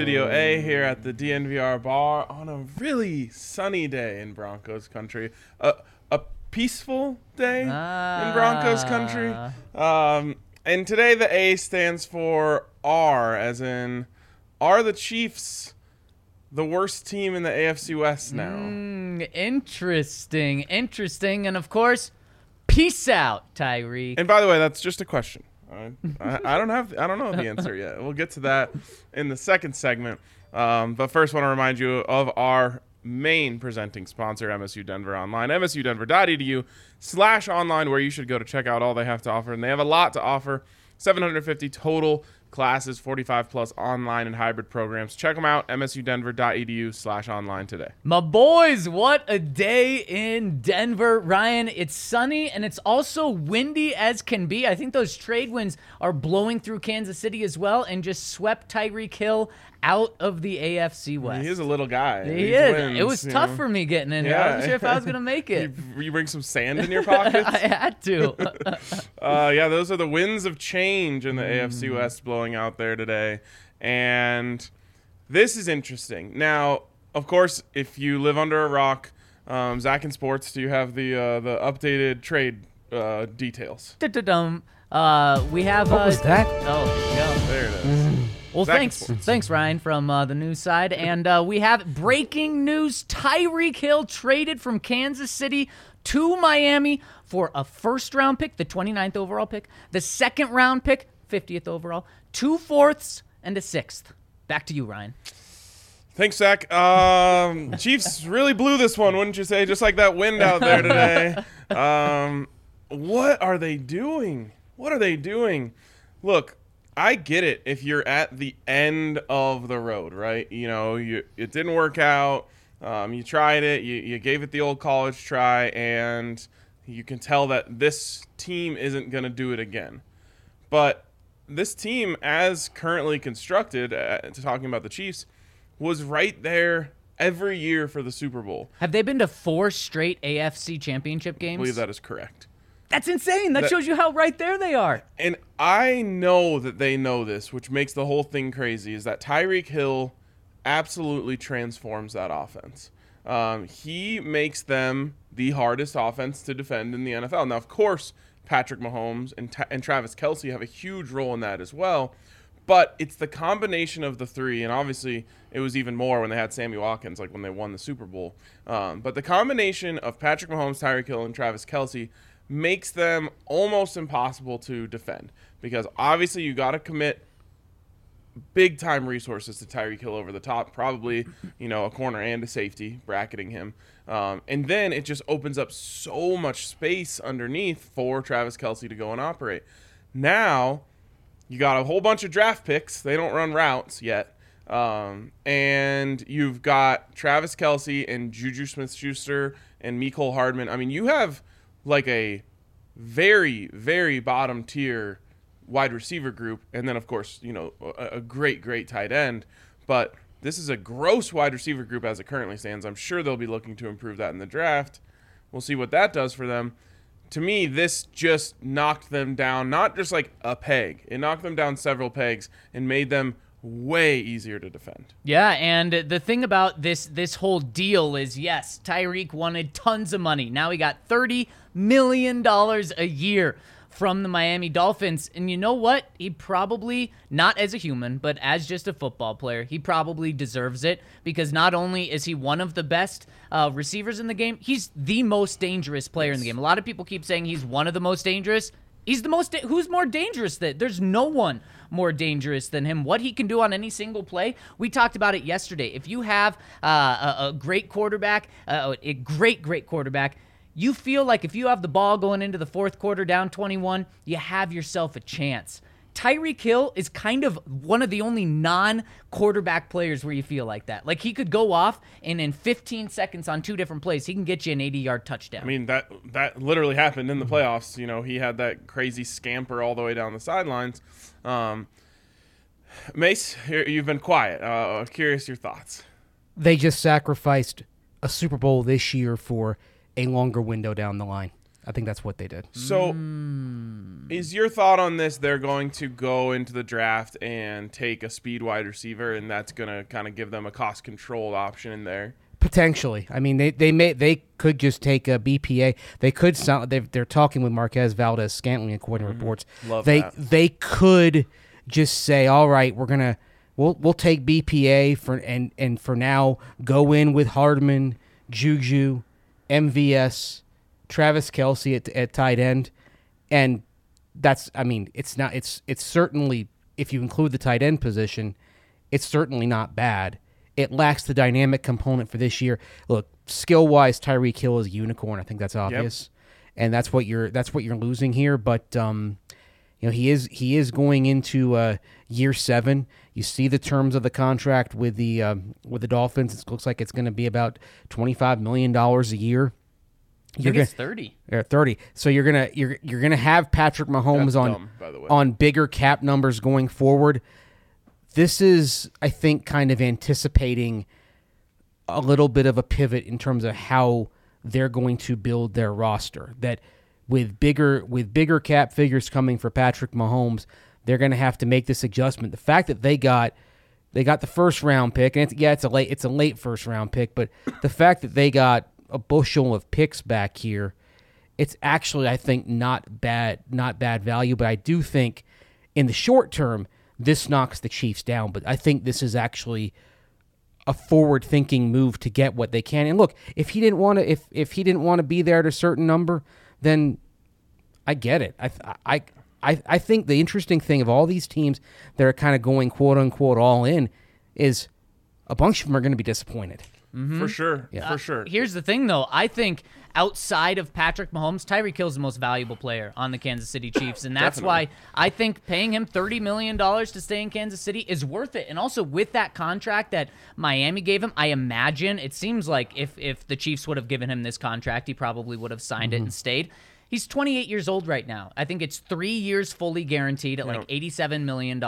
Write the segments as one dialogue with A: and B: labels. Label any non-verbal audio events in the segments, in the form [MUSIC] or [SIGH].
A: Studio A here at the DNVR bar on a really sunny day in Broncos country. A, a peaceful day in Broncos country. Um, and today the A stands for R, as in, are the Chiefs the worst team in the AFC West now?
B: Mm, interesting, interesting, and of course, peace out, Tyree.
A: And by the way, that's just a question. I, I, don't have I don't know the answer yet. We'll get to that in the second segment. Um, but first, want to remind you of our main presenting sponsor, MSU Denver Online, msudenver.edu slash online, where you should go to check out all they have to offer. And they have a lot to offer 750 total classes, 45 plus online and hybrid programs. Check them out, msudenver.edu slash online today.
B: My boys, what a day in Denver. Ryan, it's sunny and it's also windy as can be. I think those trade winds are blowing through Kansas City as well and just swept Tyreek Hill out of the AFC West.
A: He is a little guy.
B: He
A: These
B: is.
A: wins,
B: it was tough
A: know.
B: for me getting in here. I wasn't sure if I was going to make it. [LAUGHS]
A: You, you bring some sand in your [LAUGHS] pockets?
B: I had to. [LAUGHS]
A: Uh, yeah, those are the winds of change in the
B: Mm.
A: AFC West blowing out there today. And this is interesting. Now, of course, if you live under a rock, um, Zach in Sports, do you have the uh, the updated trade uh, details?
B: Da-da-dum. Uh, we have.
C: What
B: uh,
C: was that?
B: Oh, there you go.
A: There it is.
B: Well, thanks, thanks, Ryan, from uh, the news side, and uh, we have breaking news: Tyreek Hill traded from Kansas City to Miami for a first-round pick, the 29th overall pick, the second-round pick, 50th overall, two fourths, and a sixth. Back to you, Ryan.
A: Thanks, Zach. Um, [LAUGHS] Chiefs really blew this one, wouldn't you say? Just like that wind out there [LAUGHS] today. Um, what are they doing? What are they doing? Look, I get it if you're at the end of the road, right? You know, you it didn't work out. Um, you tried it. You, you gave it the old college try, and you can tell that this team isn't going to do it again. But this team, as currently constructed, uh, talking about the Chiefs, was right there every year for the Super Bowl.
B: Have they been to four straight AFC Championship games?
A: I believe that is correct.
B: That's insane. That,
A: That-
B: shows you how right there they are.
A: And I know that they know this, which makes the whole thing crazy, is that Tyreek Hill absolutely transforms that offense. Um, he makes them the hardest offense to defend in the NFL. Now, of course, Patrick Mahomes and, Ta- and Travis Kelce have a huge role in that as well. But it's the combination of the three, and obviously it was even more when they had Sammy Watkins, like when they won the Super Bowl. Um, but the combination of Patrick Mahomes, Tyreek Hill, and Travis Kelce makes them almost impossible to defend because obviously you got to commit big time resources to Tyreek Hill over the top, probably you know a corner and a safety bracketing him, um, and then it just opens up so much space underneath for Travis Kelce to go and operate. Now you got a whole bunch of draft picks. They don't run routes yet. Um, and you've got Travis Kelce and Juju Smith Schuster and Mecole Hardman. I mean, you have like a very, very bottom tier wide receiver group. And then, of course, you know, a, a great, great tight end. But this is a gross wide receiver group as it currently stands. I'm sure they'll be looking to improve that in the draft. We'll see what that does for them. to me, this just knocked them down, not just like a peg, it knocked them down several pegs and made them way easier to defend.
B: Yeah, and the thing about this this whole deal is yes, Tyreek wanted tons of money. Now he got 30 million dollars a year from the Miami Dolphins. And you know what? He probably, not as a human, but as just a football player, he probably deserves it because not only is he one of the best uh, receivers in the game, he's the most dangerous player in the game. A lot of people keep saying he's one of the most dangerous. He's the most. Da- who's more dangerous? That there's no one more dangerous than him. What he can do on any single play. We talked about it yesterday. If you have uh, a, a, great quarterback, uh, a great great quarterback, you feel like if you have the ball going into the fourth quarter down 21, you have yourself a chance. Tyreek Hill is kind of one of the only non quarterback players where you feel like that. Like he could go off and in 15 seconds on two different plays, he can get you an 80 yard touchdown.
A: I mean, that that literally happened in the playoffs. You know, he had that crazy scamper all the way down the sidelines. Um, Mace, you've been quiet. Uh, curious your thoughts.
C: They just sacrificed a Super Bowl this year for a longer window down the line. I think that's what they did.
A: So, mm. is your thought on this? They're going to go into the draft and take a speed wide receiver, and that's going to kind of give them a cost controlled option in there.
C: Potentially, I mean, they they may they could just take a BPA. They could sound. They're talking with Marquez Valdes Scantling, according to mm-hmm. reports.
A: Love
C: they
A: that.
C: they could just say, all right, we're gonna we'll we'll take BPA for and and for now go in with Hardman, Juju, MVS, Travis Kelce at, at tight end, and that's I mean it's not it's it's certainly if you include the tight end position, it's certainly not bad. It lacks the dynamic component for this year. Look, skill wise, Tyreek Hill is a unicorn. I think that's obvious, yep. and that's what you're that's what you're losing here. But um, you know he is he is going into uh, year seven. You see the terms of the contract with the um, with the Dolphins. It looks like it's going to be about twenty five million dollars a year.
B: You're gonna, thirty.
C: Yeah, thirty. So you're gonna you're you're gonna have Patrick Mahomes
A: That's
C: on
A: dumb,
C: on bigger cap numbers going forward. This is, I think, kind of anticipating a little bit of a pivot in terms of how they're going to build their roster. That with bigger with bigger cap figures coming for Patrick Mahomes, they're going to have to make this adjustment. The fact that they got they got the first round pick, and it's, yeah, it's a late it's a late first round pick, but the fact that they got a bushel of picks back here, it's actually I think not bad not bad value, but I do think in the short term this knocks the Chiefs down. But I think this is actually a forward thinking move to get what they can. And look, if he didn't want to if if he didn't want to be there at a certain number, then I get it. I I I, I think the interesting thing of all these teams that are kind of going quote unquote all in is a bunch of them are going to be disappointed.
A: Mm-hmm. For sure. Yeah. For sure. Uh,
B: here's the thing, though. I think outside of Patrick Mahomes, Tyreek Hill's the most valuable player on the Kansas City [LAUGHS] Chiefs. And that's why I think paying him $30 million to stay in Kansas City is worth it. And also with that contract that Miami gave him, I imagine it seems like if, if the Chiefs would have given him this contract, he probably would have signed mm-hmm. it and stayed. He's 28 years old right now. I think it's three years fully guaranteed at like $87 million.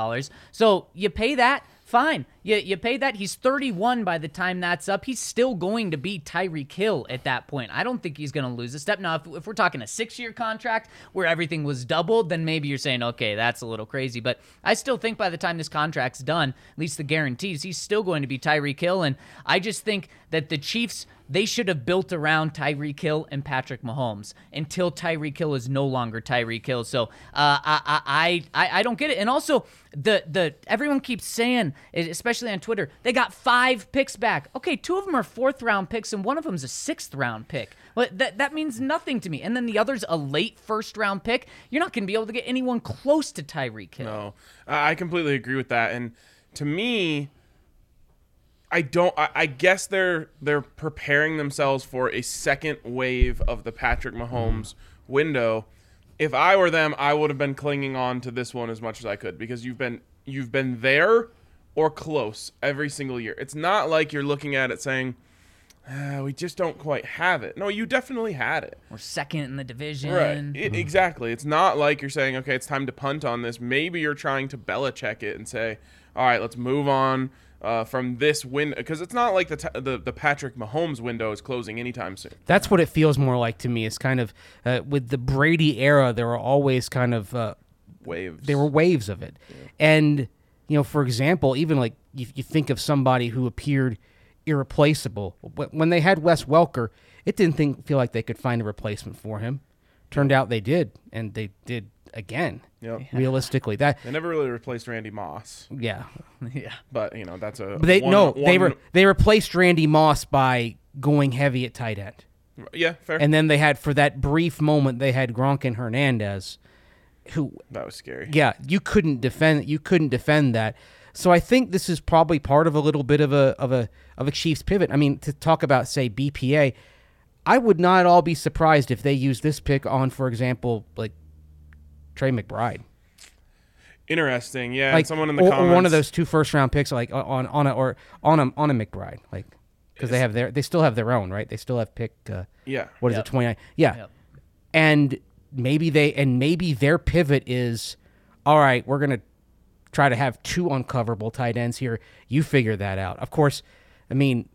B: So you pay that, fine. You, you pay that. He's 31 by the time that's up. He's still going to be Tyreek Hill at that point. I don't think he's going to lose a step. Now, if, if we're talking a six year contract where everything was doubled, then maybe you're saying, okay, that's a little crazy. But I still think by the time this contract's done, at least the guarantees, he's still going to be Tyreek Hill. And I just think that the Chiefs they should have built around Tyreek Hill and Patrick Mahomes until Tyreek Hill is no longer Tyreek Hill. So uh, I, I I don't get it. And also the the everyone keeps saying, especially on Twitter, they got five picks back. Okay, two of them are fourth round picks, and one of them's a sixth round pick. But that that means nothing to me. And then the other's a late first round pick. You're not going to be able to get anyone close to Tyreek Hill.
A: No, I completely agree with that. And to me I don't. I, I, guess they're they're preparing themselves for a second wave of the Patrick Mahomes window. If I were them, I would have been clinging on to this one as much as I could because you've been you've been there or close every single year. It's not like you're looking at it saying, uh, we just don't quite have it. No, you definitely had it.
B: We're second in the division.
A: Right. It, exactly. It's not like you're saying, okay, it's time to punt on this. Maybe you're trying to Belichick it and say, all right, let's move on uh, from this window because it's not like the, t- the the Patrick Mahomes window is closing anytime soon.
C: That's what it feels more like to me. It's kind of uh, with the Brady era, there were always kind of uh,
A: Waves.
C: there were waves of it, and you know, for example, even like you, you think of somebody who appeared irreplaceable when they had Wes Welker, it didn't think feel like they could find a replacement for him. Turned out they did, and they did again.
A: Yep.
C: Realistically, that
A: They never really replaced Randy Moss,
C: yeah, [LAUGHS]
B: yeah.
A: but you know that's a
C: but they
A: one-
C: no they
A: one-
C: were they replaced Randy Moss by going heavy at tight end.
A: yeah fair.
C: And then they had for that brief moment they had Gronk and Hernandez, who
A: that was scary.
C: yeah you couldn't defend you couldn't defend that. So I think this is probably part of a little bit of a of a of a Chiefs pivot. I mean to talk about say BPA, I would not at all be surprised if they use this pick on for example like Trey McBride.
A: Interesting. Yeah.
C: Like
A: someone in the
C: or, or one of those two first round picks like on on a or on a on a McBride like because they have their they still have their own right they still have pick uh,
A: Yeah.
C: what is
B: Yep.
C: it 29 yeah
B: Yep.
C: and maybe they and maybe their pivot is all right we're gonna try to have two uncoverable tight ends here you figure that out of course i mean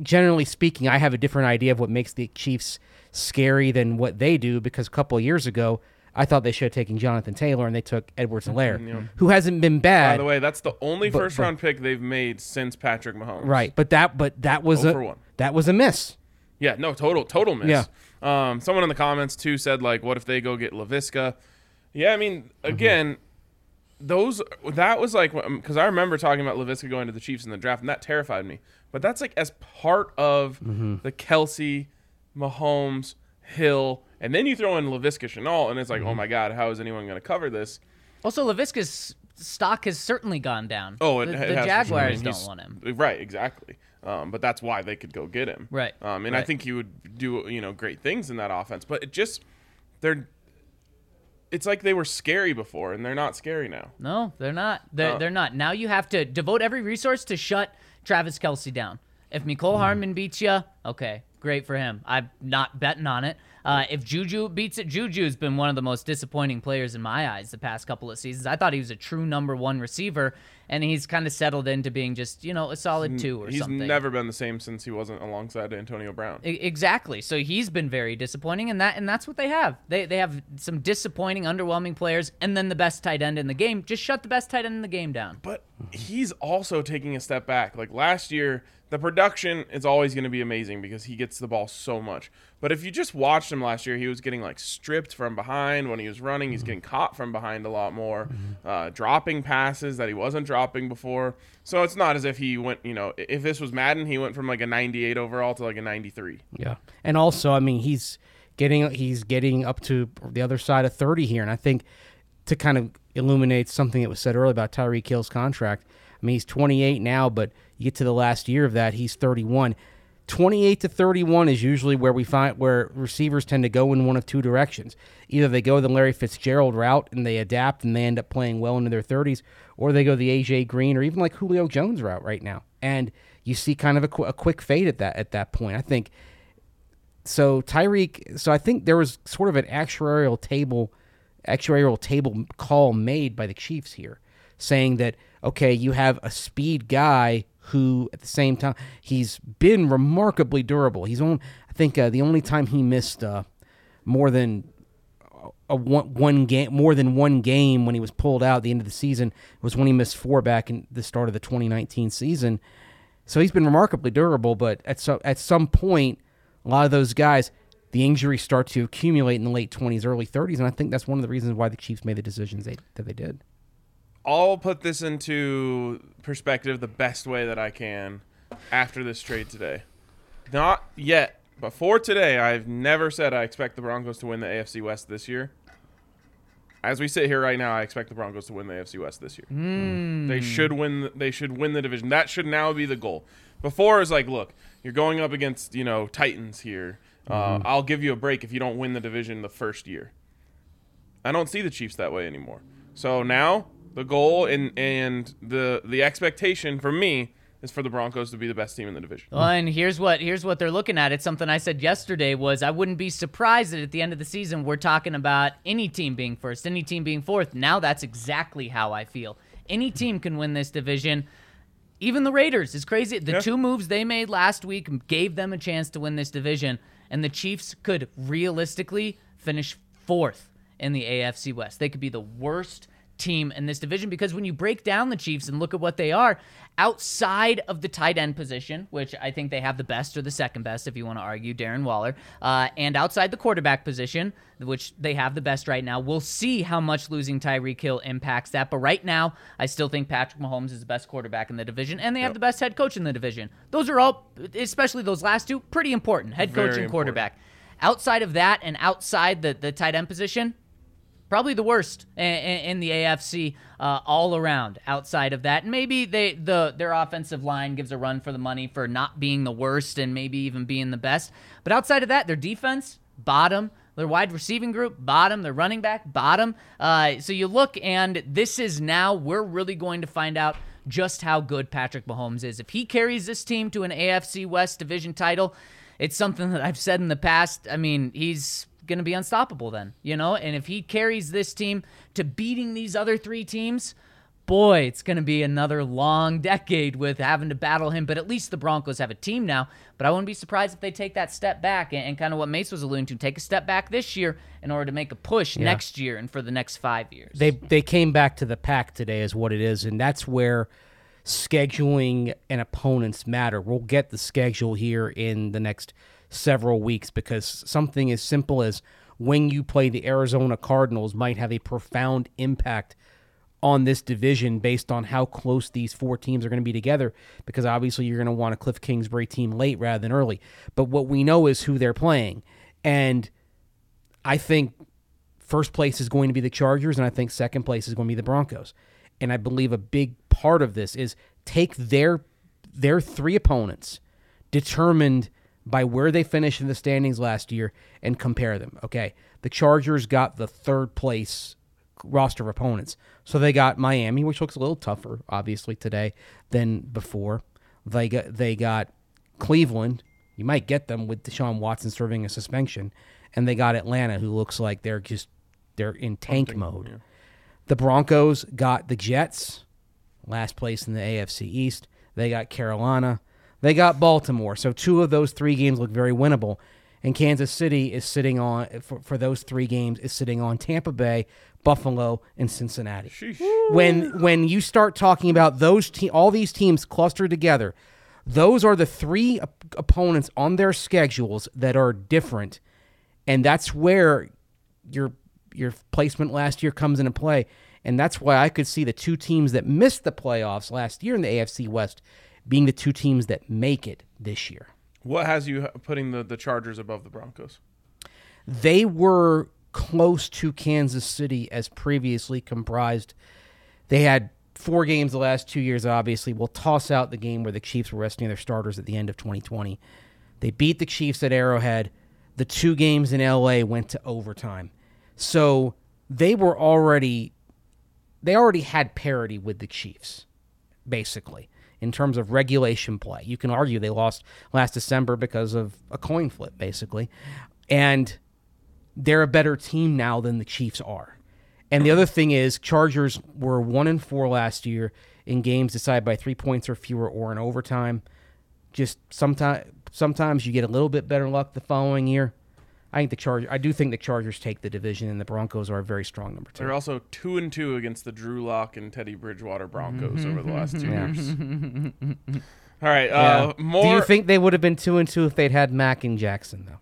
C: generally speaking i have a different idea of what makes the chiefs scary than what they do because a couple of years ago i thought they should have taken jonathan taylor and they took edwards mm-hmm, Helaire, who hasn't been bad
A: By the way, that's the only
C: But-
A: first
C: but-
A: round pick they've made since Patrick Mahomes.
C: right but that but that was a
A: one.
C: that was a miss
A: Yeah, no, total, total miss.
C: Yeah.
A: Um, someone in the comments too said like, "What if they go get Laviska?" Yeah, I mean, mm-hmm. again, those that was like um, because I remember talking about Laviska going to the Chiefs in the draft, and that terrified me. But that's like as part of mm-hmm. the Kelce, Mahomes, Hill, and then you throw in Laviska Shenault, and it's like, oh my God, how is anyone going to cover this?
B: Also, Laviska's stock has certainly gone down.
A: Oh, it,
B: the,
A: it
B: the
A: has for. I
B: Jaguars
A: mean,
B: don't want him.
A: Right, exactly. Um, but that's why they could go get him.
B: Right,
A: Um, and I think he would do you know great things in that offense. But it just they're it's like they were scary before, and they're not scary now.
B: No, they're not. They're,
A: Oh.
B: they're not. Now you have to devote every resource to shut Travis Kelce down. If. Mecole Hardman beats you, okay, great for him. I'm not betting on it. Uh, if Juju beats it, Juju's been one of the most disappointing players in my eyes the past couple of seasons. I thought he was a true number one receiver, and he's kind of settled into being just, you know, a solid two or
A: He's
B: something.
A: He's never been the same since he wasn't alongside Antonio Brown.
B: E- Exactly. So he's been very disappointing, and that and that's what they have. They they have some disappointing, underwhelming players, and then the best tight end in the game. Just shut the best tight end in the game down.
A: But he's also taking a step back. Like last year, the production is always going to be amazing because he gets the ball so much. But if you just watched him last year, he was getting like stripped from behind when he was running. He's getting caught from behind a lot more, uh, dropping passes that he wasn't dropping before. So it's not as if he went, you know, if this was Madden, he went from like a 98 overall to like a 93.
C: Yeah, and also, I mean, he's getting he's getting up to the other side of thirty here, and I think to kind of illuminate something that was said earlier about Tyreek Hill's contract. I mean, he's twenty eight now, but you get to the last year of that, he's thirty one. 28 to 31 is usually where we find where receivers tend to go in one of two directions. Either they go the Larry Fitzgerald route and they adapt and they end up playing well into their 30s, or they go the AJ Green or even like Julio Jones route right now. And you see kind of a, qu- a quick fade at that at that point. I think so Tyreek. So I think there was sort of an actuarial table, actuarial table call made by the Chiefs here, saying that okay, you have a speed guy who at the same time he's been remarkably durable. He's on. I think uh, the only time he missed uh, more than a one, one game more than one game when he was pulled out at the end of the season was when he missed four back in the start of the 2019 season. So he's been remarkably durable, but at so at some point, a lot of those guys, the injuries start to accumulate in the late 20s, early 30s, and I think that's one of the reasons why the Chiefs made the decisions they, that they did.
A: I'll put this into perspective the best way that I can after this trade today. Not yet, but for today, I've never said I expect the Broncos to win the AFC West this year. As we sit here right now, I expect the Broncos to win the AFC West this year. They should win. They should win the division. That should now be the goal. Before is like, look, you're going up against you know Titans here. Uh, I'll give you a break if you don't win the division the first year. I don't see the Chiefs that way anymore. So now the goal and and the the expectation for me is for the Broncos to be the best team in the division.
B: Well, and here's what here's what they're looking at. It's something I said yesterday was I wouldn't be surprised that at the end of the season we're talking about any team being first, any team being fourth. Now that's exactly how I feel. Any team can win this division. Even the Raiders is crazy. The
A: Yeah.
B: two moves they made last week gave them a chance to win this division, and the Chiefs could realistically finish fourth in the AFC West. They could be the worst team in this division because when you break down the Chiefs and look at what they are, outside of the tight end position, which I think they have the best or the second best, if you want to argue, Darren Waller, uh, and outside the quarterback position, which they have the best right now, we'll see how much losing Tyreek Hill impacts that. But right now, I still think Patrick Mahomes is the best quarterback in the division, and they have the best head coach in the division. Those are all, especially those last two, pretty important head coach
A: Very
B: and quarterback. Outside of that, and outside the, the tight end position, probably the worst in, the AFC uh, all around. Outside of that, maybe they the their offensive line gives a run for the money for not being the worst and maybe even being the best. But outside of that, their defense bottom. Their wide receiving group bottom. Their running back bottom. Uh, so you look, and this is now we're really going to find out just how good Patrick Mahomes is. If he carries this team to an AFC West division title, it's something that I've said in the past. I mean, he's going to be unstoppable then, you know? And if he carries this team to beating these other three teams, boy, it's going to be another long [LAUGHS] decade with having to battle him. But at least the Broncos have a team now. But I wouldn't be surprised if they take that step back and, and kind of what Mace was alluding to take a step back this year in order to make a push next year and for the next five years.
C: They they came back to the pack today, is what it is, and that's where scheduling and opponents matter. We'll get the schedule here in the next several weeks because something as simple as when you play the Arizona Cardinals might have a profound impact on this division based on how close these four teams are going to be together because obviously you're going to want a Cliff Kingsbury team late rather than early. But what we know is who they're playing. And I think first place is going to be the Chargers, and I think second place is going to be the Broncos. And I believe a big part of this is take their their three opponents, determined by where they finished in the standings last year, and compare them. Okay, the Chargers got the third place roster of opponents, so they got Miami, which looks a little tougher, obviously today than before. They got they got Cleveland. You might get them with Deshaun Watson serving a suspension, and they got Atlanta, who looks like they're just they're in tank mode. The Broncos got the Jets, last place in the AFC East. They got Carolina. They got Baltimore. So two of those three games look very winnable. And Kansas City is sitting on for, for those three games is sitting on Tampa Bay, Buffalo, and Cincinnati. When when you start talking about those te- all these teams clustered together, those are the three op- opponents on their schedules that are different, and that's where your your placement last year comes into play. And that's why I could see the two teams that missed the playoffs last year in the AFC West being the two teams that make it this year.
A: What has you putting the, the Chargers above the Broncos?
C: They were close to Kansas City as previously comprised. They had four games the last two years, obviously. We'll toss out the game where the Chiefs were resting their starters at the end of 2020. They beat the Chiefs at Arrowhead. The two games in LA went to overtime. So they were already they already had parity with the Chiefs, basically, in terms of regulation play. You can argue they lost last December because of a coin flip, basically. And they're a better team now than the Chiefs are. And the other thing is, Chargers were one and four last year in games decided by three points or fewer or in overtime. Just sometimes, sometimes you get a little bit better luck the following year. I think the Chargers. I do think the Chargers take the division, and the Broncos are a very strong number two.
A: They're also two and two against the Drew Lock and Teddy Bridgewater Broncos over the last two [LAUGHS]
C: Yeah.
A: years. [LAUGHS] All right,
C: Yeah.
A: uh, more.
C: Do you think they would have been two and two if they'd had Mack and Jackson though?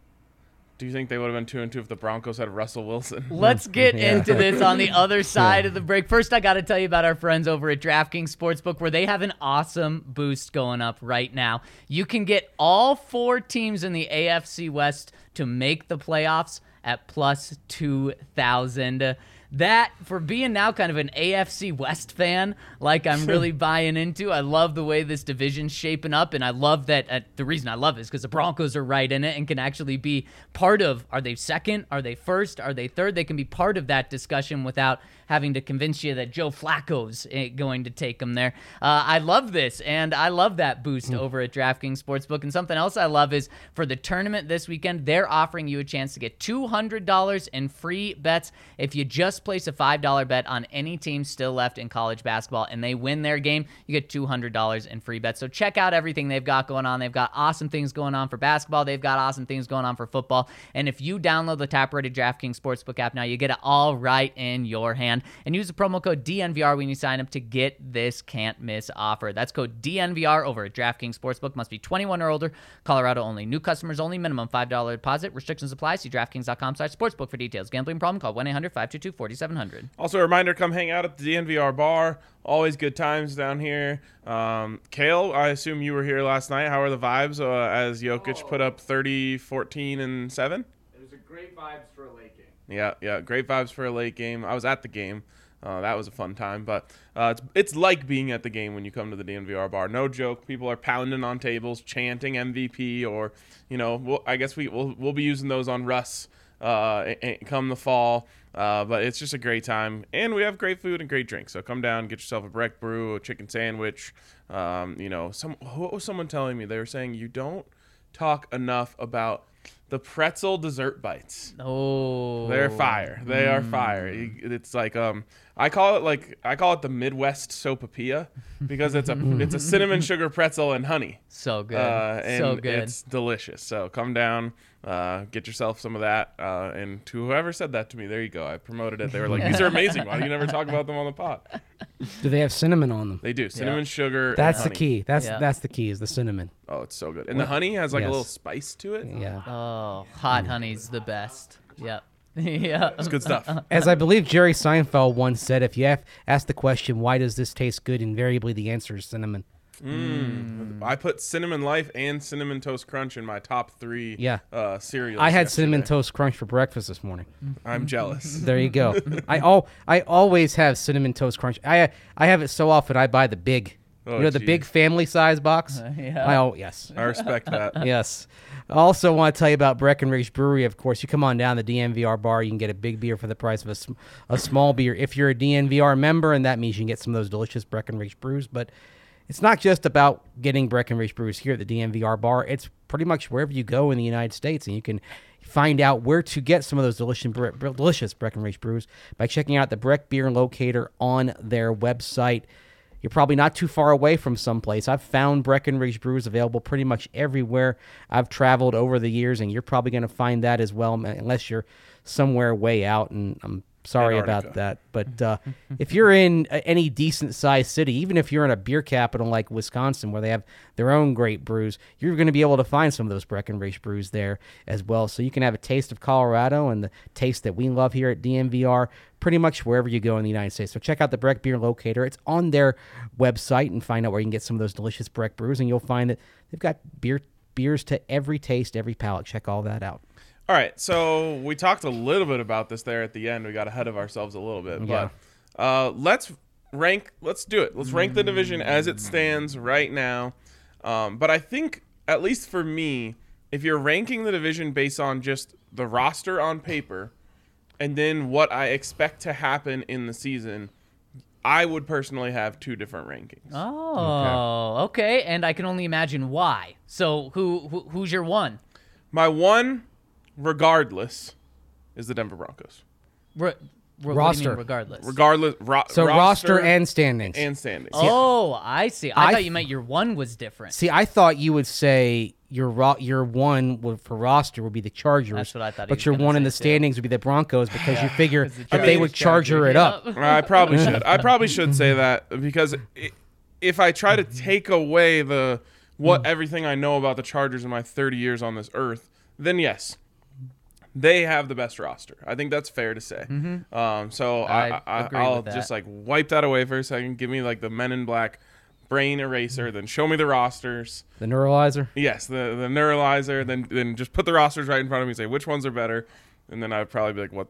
A: Do you think they would have been two and two if the Broncos had Russell Wilson? [LAUGHS]
B: Let's get [LAUGHS]
C: Yeah.
B: into this on the other [LAUGHS] side of the break. First, I got to tell you about our friends over at DraftKings Sportsbook, where they have an awesome boost going up right now. You can get all four teams in the AFC West to make the playoffs at plus 2,000. That, for being now kind of an AFC West fan, like I'm really [LAUGHS] buying into, I love the way this division's shaping up. And I love that. Uh, the reason I love it is because the Broncos are right in it and can actually be part of are they second? Are they first? Are they third? They can be part of that discussion without having to convince you that Joe Flacco's eh, going to take them there. Uh, I love this, and I love that boost
C: Hmm.
B: over at DraftKings Sportsbook. And something else I love is for the tournament this weekend, they're offering you a chance to get $200 in free bets if you just place a $5 bet on any team still left in college basketball and they win their game, you get $200 in free bets. So check out everything they've got going on. They've got awesome things going on for basketball, they've got awesome things going on for football. And if you download the top rated DraftKings Sportsbook app now, you get it all right in your hand. And use the promo code DNVR when you sign up to get this can't miss offer. That's code DNVR over at DraftKings Sportsbook. Must be 21 or older. Colorado only. New customers only. Minimum $5 deposit. Restrictions apply. See DraftKings.com slash sportsbook for details. Gambling problem? Call 1-800-522-4700.
A: Also, a reminder: come hang out at the DNVR bar. Always good times down here. Um, Kale, I assume you were here last night. How are the vibes uh, as Jokic put up 30, 14, and seven?
D: It was a great vibes for a late game.
A: Yeah, yeah, great vibes for a late game. I was at the game. Uh, that was a fun time, but uh, it's it's like being at the game when you come to the DNVR bar. No joke, people are pounding on tables, chanting MVP, or you know, we'll, I guess we we'll, we'll be using those on Russ uh, come the fall. Uh, but it's just a great time, and we have great food and great drinks. So come down, get yourself a Breck Brew, a chicken sandwich. Um, you know, some what was someone telling me? They were saying you don't talk enough about the pretzel dessert bites.
B: Oh.
A: They're fire. They are fire. It's like um, I call it like I call it the Midwest sopapilla because it's a [LAUGHS] it's a cinnamon sugar pretzel and honey.
B: So good.
A: Uh, and
B: so good.
A: it's delicious. So come down, uh, get yourself some of that. Uh, and to whoever said that to me, there you go. I promoted it. They were like, "These are amazing. Why do you never talk about them on the pod?"
C: Do they have cinnamon on them?
A: They do cinnamon sugar. and
C: That's the
A: honey.
C: key. That's
B: Yeah.
C: that's the key is the cinnamon.
A: Oh, it's so good. And the honey has like
C: Yes.
A: a little spice to it.
C: Yeah.
B: oh, hot honey's the best. Yep. [LAUGHS] yeah.
A: It's good stuff.
C: As I believe Jerry Seinfeld once said, if you have, ask the question, why does this taste good? Invariably, the answer is cinnamon. Mm.
A: I put cinnamon life and cinnamon toast crunch in my top three.
C: Yeah.
A: Uh, cereals.
C: I had
A: yesterday.
C: cinnamon toast crunch for breakfast this morning. Mm.
A: I'm jealous. [LAUGHS]
C: There you go. I all I always have cinnamon toast crunch. I I have it so often I buy the big,
A: Oh,
C: you know, the
A: gee.
C: big family size box.
B: Uh, yeah.
C: I oh yes.
A: I respect that. [LAUGHS]
C: yes. I also want to tell you about Breckenridge Brewery. Of course, you come on down the DNVR bar, you can get a big beer for the price of a, sm- a small beer. If you're a DNVR member, and that means you can get some of those delicious Breckenridge brews. But it's not just about getting Breckenridge brews here at the DNVR bar. It's pretty much wherever you go in the United States, and you can find out where to get some of those delicious, delicious Breckenridge brews by checking out the Breck Beer Locator on their website. You're probably not too far away from someplace. I've found Breckenridge brews available pretty much everywhere I've traveled over the years, and you're probably going to find that as well, unless you're somewhere way out. And I'm sorry about that. But uh, [LAUGHS] if you're in any decent sized city, even if you're in a beer capital like Wisconsin, where they have their own great brews, you're going to be able to find some of those Breckenridge brews there as well. So you can have a taste of Colorado and the taste that we love here at DNVR pretty much wherever you go in the United States. So check out the Breck Beer Locator. It's on their website and find out where you can get some of those delicious Breck brews, and you'll find that they've got beer beers to every taste, every palate. Check all that out.
A: All right, so we talked a little bit about this there at the end. We got ahead of ourselves a little bit,
C: Yeah.
A: but uh, let's rank. Let's do it. Let's rank the division as it stands right now. Um, but I think, at least for me, if you're ranking the division based on just the roster on paper, and then what I expect to happen in the season, I would personally have two different rankings.
B: Oh, okay. And I can only imagine why. So who, who who's your one?
A: My one, regardless, is the Denver Broncos.
B: Re- re- what do you mean
C: Roster.
B: regardless.
A: Regardless, ro-
C: So roster, and standings.
A: and standings.
B: oh, I see. I,
C: I-
B: thought you meant your one was different.
C: See, I thought you would say your ro- your one would, for roster would be the Chargers.
B: That's what I thought he
C: But
B: was
C: your
B: gonna
C: one in
B: say,
C: the
B: too.
C: standings would be the Broncos [LAUGHS] because you figure
B: the
C: that they would
B: Chargers
C: charger it up.
B: Yep.
A: I probably should. I probably should say [LAUGHS] that because i if I try to
C: Mm-hmm.
A: take away the what everything I know about the Chargers in my 30 years on this earth, then yes, they have the best roster. I think that's fair to say. Um, so I,
B: I,
A: I, I'll just like wipe that away for a second. Give me like the Men in Black brain eraser, then show me the rosters.
C: The neuralyzer.
A: Yes, the the neuralyzer. Then then just put the rosters right in front of me. and Say which ones are better, and then I'd probably be like, "What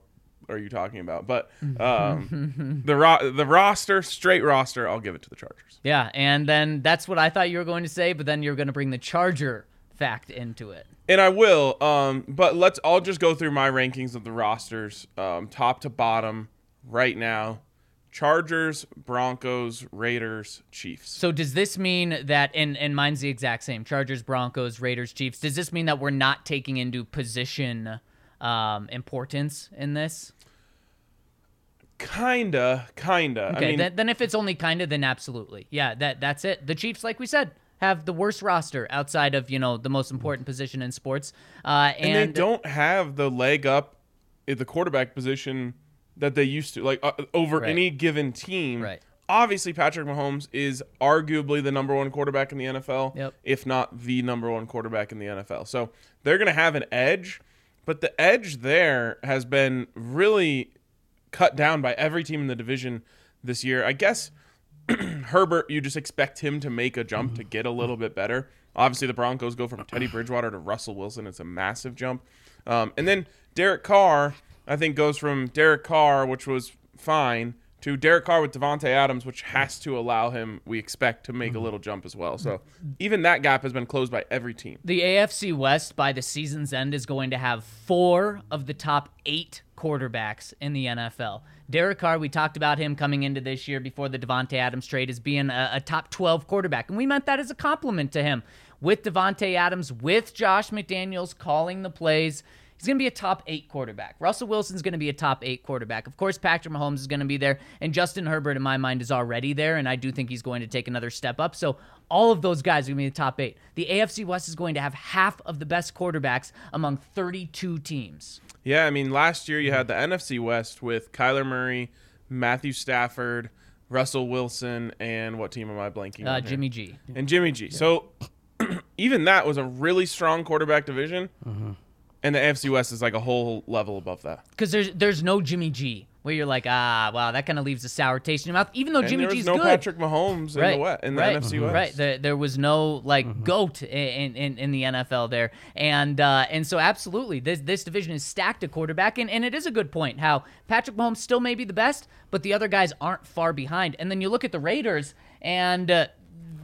A: are you talking about?" But um, [LAUGHS] the ro- the roster, straight roster, I'll give it to the Chargers.
B: Yeah, and then that's what I thought you were going to say, but then you're going to bring the Charger fact into it.
A: And I will. Um, but let's. I'll just go through my rankings of the rosters, um, top to bottom, right now. Chargers, Broncos, Raiders, Chiefs.
B: So does this mean that and and mine's the exact same. Chargers, Broncos, Raiders, Chiefs. Does this mean that we're not taking into position um, importance in this?
A: Kinda, kinda.
B: Okay,
A: I mean,
B: then, then if it's only kind of, then absolutely. Yeah, that that's it. The Chiefs, like we said, have the worst roster outside of you know the most important position in sports. Uh, and,
A: and they don't have the leg up at the quarterback position that they used to, like uh, over
B: Right.
A: any given team.
B: Right.
A: Obviously, Patrick Mahomes is arguably the number one quarterback in the NFL,
B: Yep.
A: if not the number one quarterback in the NFL. So they're going to have an edge, but the edge there has been really cut down by every team in the division this year. I guess [CLEARS THROAT] Herbert, you just expect him to make a jump to get a little bit better. Obviously, the Broncos go from Teddy Bridgewater to Russell Wilson. It's a massive jump. Um, and then Derek Carr, I think, goes from Derek Carr, which was fine, to Derek Carr with Davante Adams, which has to allow him, we expect, to make a little jump as well. So even that gap has been closed by every team.
B: The AFC West by the season's end is going to have four of the top eight quarterbacks in the NFL. Derek Carr, we talked about him coming into this year before the Davante Adams trade as being a, a top 12 quarterback, and we meant that as a compliment to him. With Davante Adams, with Josh McDaniels calling the plays, he's going to be a top eight quarterback. Russell Wilson's going to be a top eight quarterback. Of course, Patrick Mahomes is going to be there, and Justin Herbert, in my mind, is already there, and I do think he's going to take another step up. So all of those guys are going to be the top eight. The AFC West is going to have half of the best quarterbacks among 32 teams.
A: Yeah, I mean, last year you had the NFC West with Kyler Murray, Matthew Stafford, Russell Wilson, and what team am I blanking
B: Uh,
A: on? here?
B: Jimmy G.
A: and Jimmy G. So [CLEARS THROAT] even that was a really strong quarterback division,
B: Mm-hmm.
A: And the AFC West is like a whole level above that.
B: Because there's there's no Jimmy G where you're like, ah, wow, that kind of leaves a sour taste in your mouth. Even though
A: And
B: Jimmy
A: there was
B: G's
A: no
B: good.
A: Patrick Mahomes in
B: right,
A: the West, in the
B: right,
A: NFC West.
B: Right. There, there was no like goat in, in in the NFL there, and uh, and so absolutely, this this division is stacked at quarterback, and, and it is a good point how Patrick Mahomes still may be the best, but the other guys aren't far behind. And then you look at the Raiders, and uh,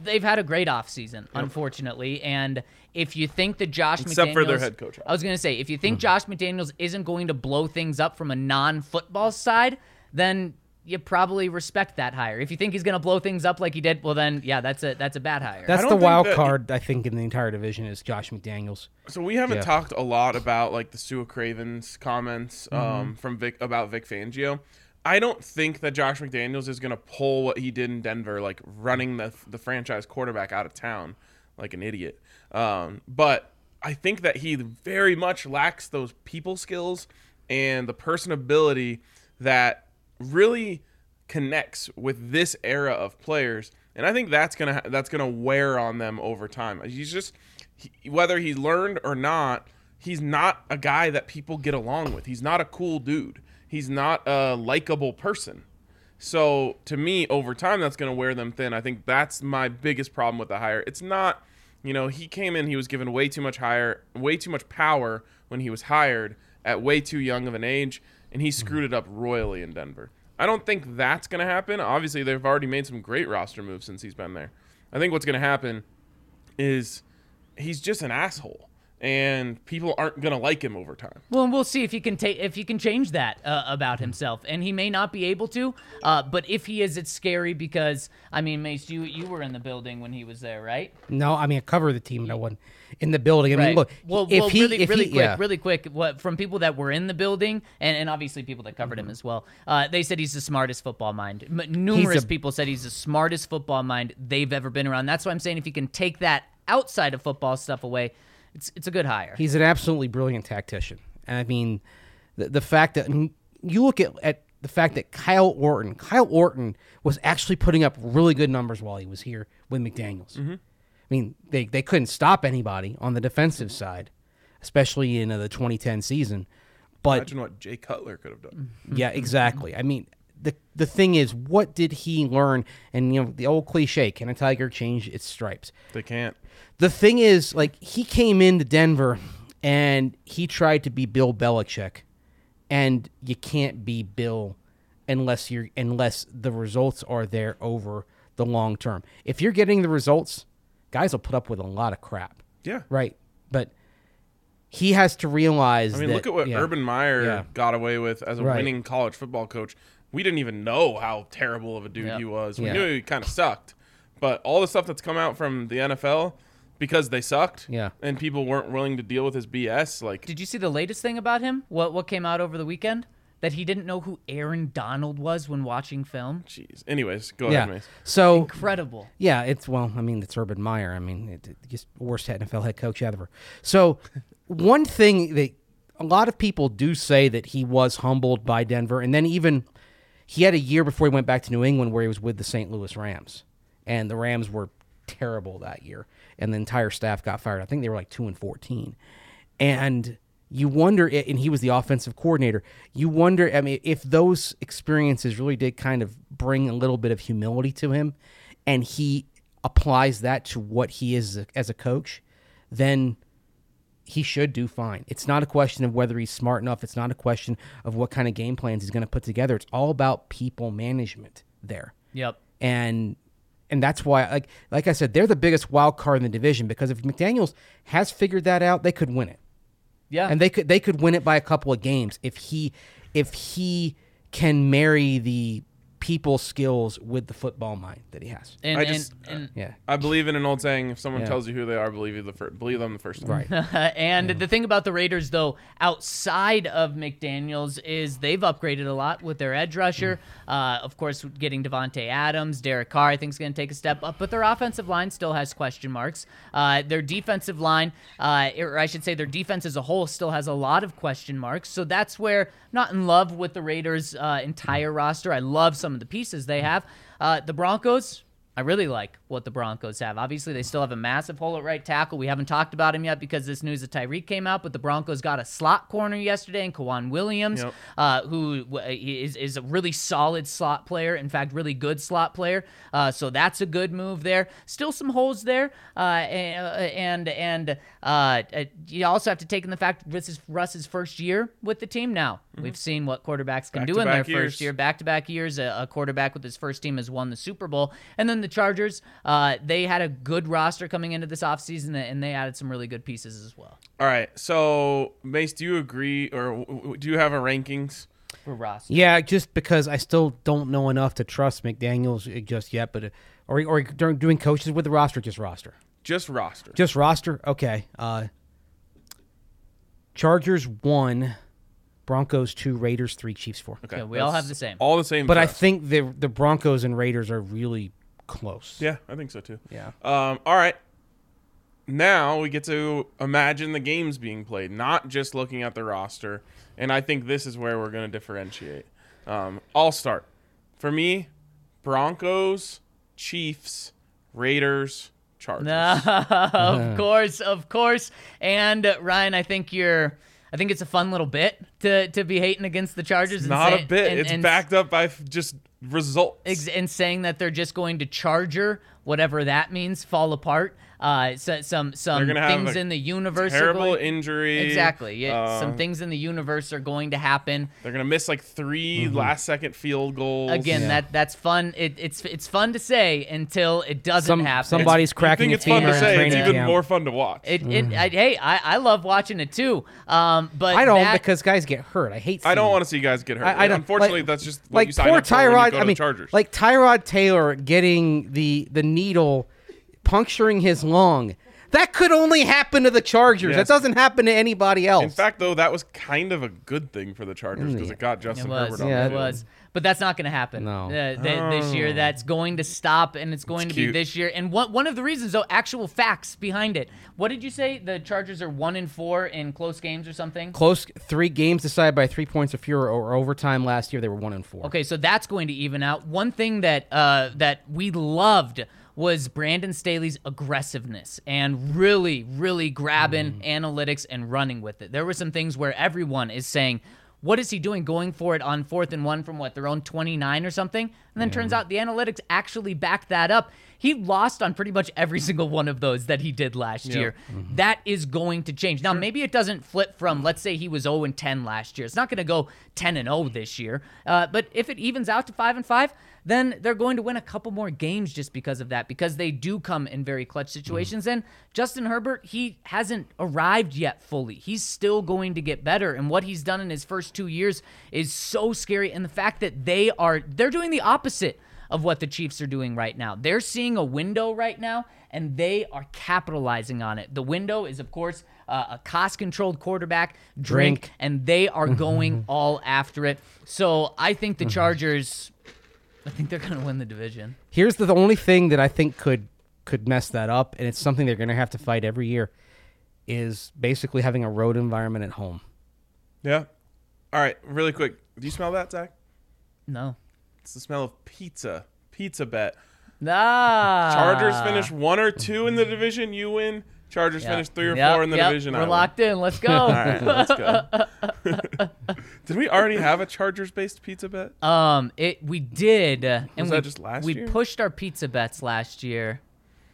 B: they've had a great offseason, unfortunately, and. If you think that Josh
A: Except for their
B: McDaniels-
A: head coach.
B: I was gonna say, if you think Josh McDaniels isn't going to blow things up from a non-football side, then you probably respect that hire. If you think he's gonna blow things up like he did, well then yeah, that's a that's a bad hire.
C: That's the wild
A: that-
C: card, I think, in the entire division is Josh McDaniels.
A: So we haven't
C: Yeah.
A: talked a lot about like the Su'a Cravens comments
B: Mm-hmm.
A: um, from Vic about Vic Fangio. I don't think that Josh McDaniels is going to pull what he did in Denver, like running the the franchise quarterback out of town like an idiot. Um, but I think that he very much lacks those people skills and the personability that really connects with this era of players, and I think that's gonna ha- that's gonna wear on them over time. He's just he, whether he learned or not, he's not a guy that people get along with. He's not a cool dude. He's not a likable person. So to me, over time, that's going to wear them thin. I think that's my biggest problem with the hire. It's not, you know, he came in, he was given way too much hire, way too much power when he was hired at way too young of an age, and he mm-hmm. screwed it up royally in Denver. I don't think that's going to happen. Obviously, they've already made some great roster moves since he's been there. I think what's going to happen is he's just an asshole, and people aren't going to like him over time.
B: Well, and we'll see if he can take if he can change that uh, about himself, and he may not be able to. Uh, but if he is, it's scary because I mean, Mace, you you were in the building when he was there, right?
C: No, I mean, I cover the team. No one in the building. I mean,
B: Right.
C: look,
B: well,
C: if
B: well,
C: he,
B: really,
C: if
B: really
C: he,
B: quick,
C: yeah.
B: really quick. What from people that were in the building, and, and obviously people that covered him as well. Uh, they said he's the smartest football mind. M- numerous
C: a-
B: people said he's the smartest football mind they've ever been around. That's why I'm saying if you can take that outside of football stuff away, it's it's a good hire.
C: He's an absolutely brilliant tactician. And I mean, the, the fact that and you look at, at the fact that Kyle Orton, Kyle Orton was actually putting up really good numbers while he was here with McDaniels.
A: Mm-hmm.
C: I mean, they, they couldn't stop anybody on the defensive side, especially in uh, the 2010 season. But
A: Imagine what Jay Cutler could have done. [LAUGHS]
C: yeah, exactly. I mean, the the thing is, what did he learn? And you know, the old cliche: "Can a tiger change its stripes?"
A: They can't.
C: The thing is, like, he came into Denver and he tried to be Bill Belichick, and you can't be Bill unless you're unless the results are there over the long term. If you're getting the results, guys will put up with a lot of crap,
A: Yeah.
C: right? But he has to realize.
A: I mean,
C: that-
A: look at what
C: yeah.
A: Urban Meyer
C: Yeah.
A: got away with as a
C: Right.
A: winning college football coach. we didn't even know how terrible of a dude
B: Yeah.
A: he was. We knew he kind of sucked, but all the stuff that's come out from the NFL because they sucked,
C: Yeah.
A: and people weren't willing to deal with his BS. Like,
B: Did you see the latest thing about him? What what came out over the weekend? That he didn't know who Aaron Donald was when watching film.
A: jeez. Anyways, go
C: Yeah.
A: ahead, Mace.
C: So
B: Incredible.
C: Yeah, it's well. I mean, it's Urban Meyer. I mean, it, it, just worst NFL head coach ever. So, [LAUGHS] one thing that a lot of people do say that he was humbled by Denver, and then even he had a year before he went back to New England where he was with the St. Louis Rams, and the Rams were terrible that year, and the entire staff got fired. I think they were like two and fourteen, and you wonder, and he was the offensive coordinator. You wonder, I mean, if those experiences really did kind of bring a little bit of humility to him, and he applies that to what he is as a, coach, then he should do fine. It's not a question of whether he's smart enough. It's not a question of what kind of game plans he's going to put together. It's all about people management there
B: Yep.
C: and and that's why like like I said they're the biggest wild card in the division because if McDaniels has figured that out they could win it
B: Yeah.
C: and they could they could win it by a couple of games if he if he can marry the people skills with the football mind that he has
B: and,
A: I
B: and-
A: just-
B: and,
C: yeah
A: I believe in an old saying: if someone
C: Yeah.
A: tells you who they are, believe you the first, believe them the first time.
C: right [LAUGHS]
B: and the thing about the Raiders, though, outside of McDaniels, is they've upgraded a lot with their edge rusher. Uh, of course, getting Davante Adams, Derek Carr, I think is going to take a step up, but their offensive line still has question marks. Uh, their defensive line, uh, or I should say, their defense as a whole still has a lot of question marks. So that's where I'm not in love with the Raiders' uh, entire roster. I love some of the pieces they have. Uh, the Broncos. I really like what the Broncos have. Obviously, they still have a massive hole at right tackle. We haven't talked about him yet because this news of Tyreek came out, but the Broncos got a slot corner yesterday in K'Waun Williams,
A: Yep.
B: uh, who w- is, is a really solid slot player. In fact, really good slot player. Uh, so that's a good move there. Still some holes there. Uh, and and uh, uh, you also have to take in the fact this is Russ's first year with the team now. We've seen what quarterbacks can do in their
A: years.
B: first year back to back years. A, a quarterback with his first team has won the Super Bowl. And then the Chargers, uh, they had a good roster coming into this offseason, and they added some really good pieces as well
A: All right. So, Mace, do you agree, or w- w- do you have a rankings?
B: for roster.
C: yeah just because I still don't know enough to trust McDaniels just yet but uh, or or doing coaches with the roster just roster
A: Just roster.
C: Just roster? Okay. Uh Chargers one, Broncos two, Raiders three, Chiefs four.
A: Okay.
B: Yeah, we all have the same.
A: All the same.
C: But I
A: stuff.
C: think the the Broncos and Raiders are really close.
A: Yeah, I think so too.
C: Yeah.
A: Um, all right. Now we get to imagine the games being played, not just looking at the roster. And I think this is where we're going to differentiate. Um, I'll start. For me, Broncos, Chiefs, Raiders, Chargers. [LAUGHS]
B: of [LAUGHS] course, of course. And uh, Ryan, I think you're. I think it's a fun little bit to, to be hating against the Chargers. and
A: Not
B: say-
A: a bit.
B: and-
A: it's
B: and-
A: backed up by just results.
B: ex- and saying that they're just going to charger whatever that means, fall apart. Uh, so, some some
A: They're gonna have
B: things in the universe. are
A: Terrible
B: going-
A: injury.
B: Exactly. Yeah, some
A: Uh,
B: things in the universe are going to happen.
A: They're gonna miss like 3
C: Mm-hmm.
A: last second field goals.
B: Again, that that's fun. It, it's it's fun to say until it doesn't
C: Some
B: happen.
C: somebody's
A: you
C: cracking
A: think
C: a
A: it's fun to say. It's even
C: camp.
A: more fun to watch.
B: It, it I, hey, I, I love watching it too. Um, but
C: I don't
B: that-
C: because guys get hurt. I hate.
A: I don't want to see guys get hurt.
C: I, I don't.
A: Unfortunately,
C: like-
A: that's just what
C: like
A: you sign
C: poor
A: up for when you
C: Tyrod.
A: go
C: I mean,
A: Chargers.
C: like Tyrod Taylor getting the the needle, puncturing his lung. That could only happen to the Chargers.
A: Yes.
C: That doesn't happen to anybody else.
A: In fact, though, that was kind of a good thing for the Chargers because it got
B: It
A: Justin
B: was.
A: Herbert on
C: Yeah,
A: the
B: it was. But that's not going to happen.
C: No.
B: Uh, th- This year, that's going to stop, and it's going
A: It's
B: to be this year. And one one of the reasons, though, actual facts behind it. What did you say? The Chargers are one in four in close games or something.
C: Close three games decided by three points or fewer or overtime last year. They were one and four.
B: Okay, so that's going to even out. One thing that uh, that we loved was Brandon Staley's aggressiveness and really, really grabbing mm-hmm. analytics and running with it. There were some things where everyone is saying, "What is he doing? Going for it on fourth and one from what their own 29 or something?" And then turns mm-hmm. out the analytics actually backed that up. He lost on pretty much every single one of those that he did last year. That is going to change. Now, maybe it doesn't flip from, let's say he was 0 and 10 last year. It's not going to go 10 and 0 this year. Uh, but if it evens out to 5 and 5, then they're going to win a couple more games just because of that, because they do come in very clutch situations. And Justin Herbert, he hasn't arrived yet fully. He's still going to get better. And what he's done in his first first two years is so scary. And the fact that they are they're doing the opposite of what the Chiefs are doing right now. They're seeing a window right now, and they are capitalizing on it. The window is, of course, uh, a cost-controlled quarterback, drink,
C: Drink.
B: and they are [LAUGHS] going all after it. So I think the Chargers. I think they're going to win the division.
C: Here's the, the only thing that I think could could mess that up, and it's something they're going to have to fight every year, is basically having a road environment at home.
A: Yeah. All right, really quick. Do you smell that, Zach?
B: No.
A: It's the smell of pizza. Pizza bet.
B: Nah.
A: Chargers finish one or two in the division. You win. Chargers
B: Yep.
A: finish three or
B: Yep,
A: four in the
B: yep,
A: division.
B: We're locked in. Let's go.
A: All right, let's go. [LAUGHS] Did we already have a Chargers-based pizza bet?
B: Um, it we did, and
A: Was
B: we
A: that just last
B: we
A: year?
B: pushed our pizza bets last year.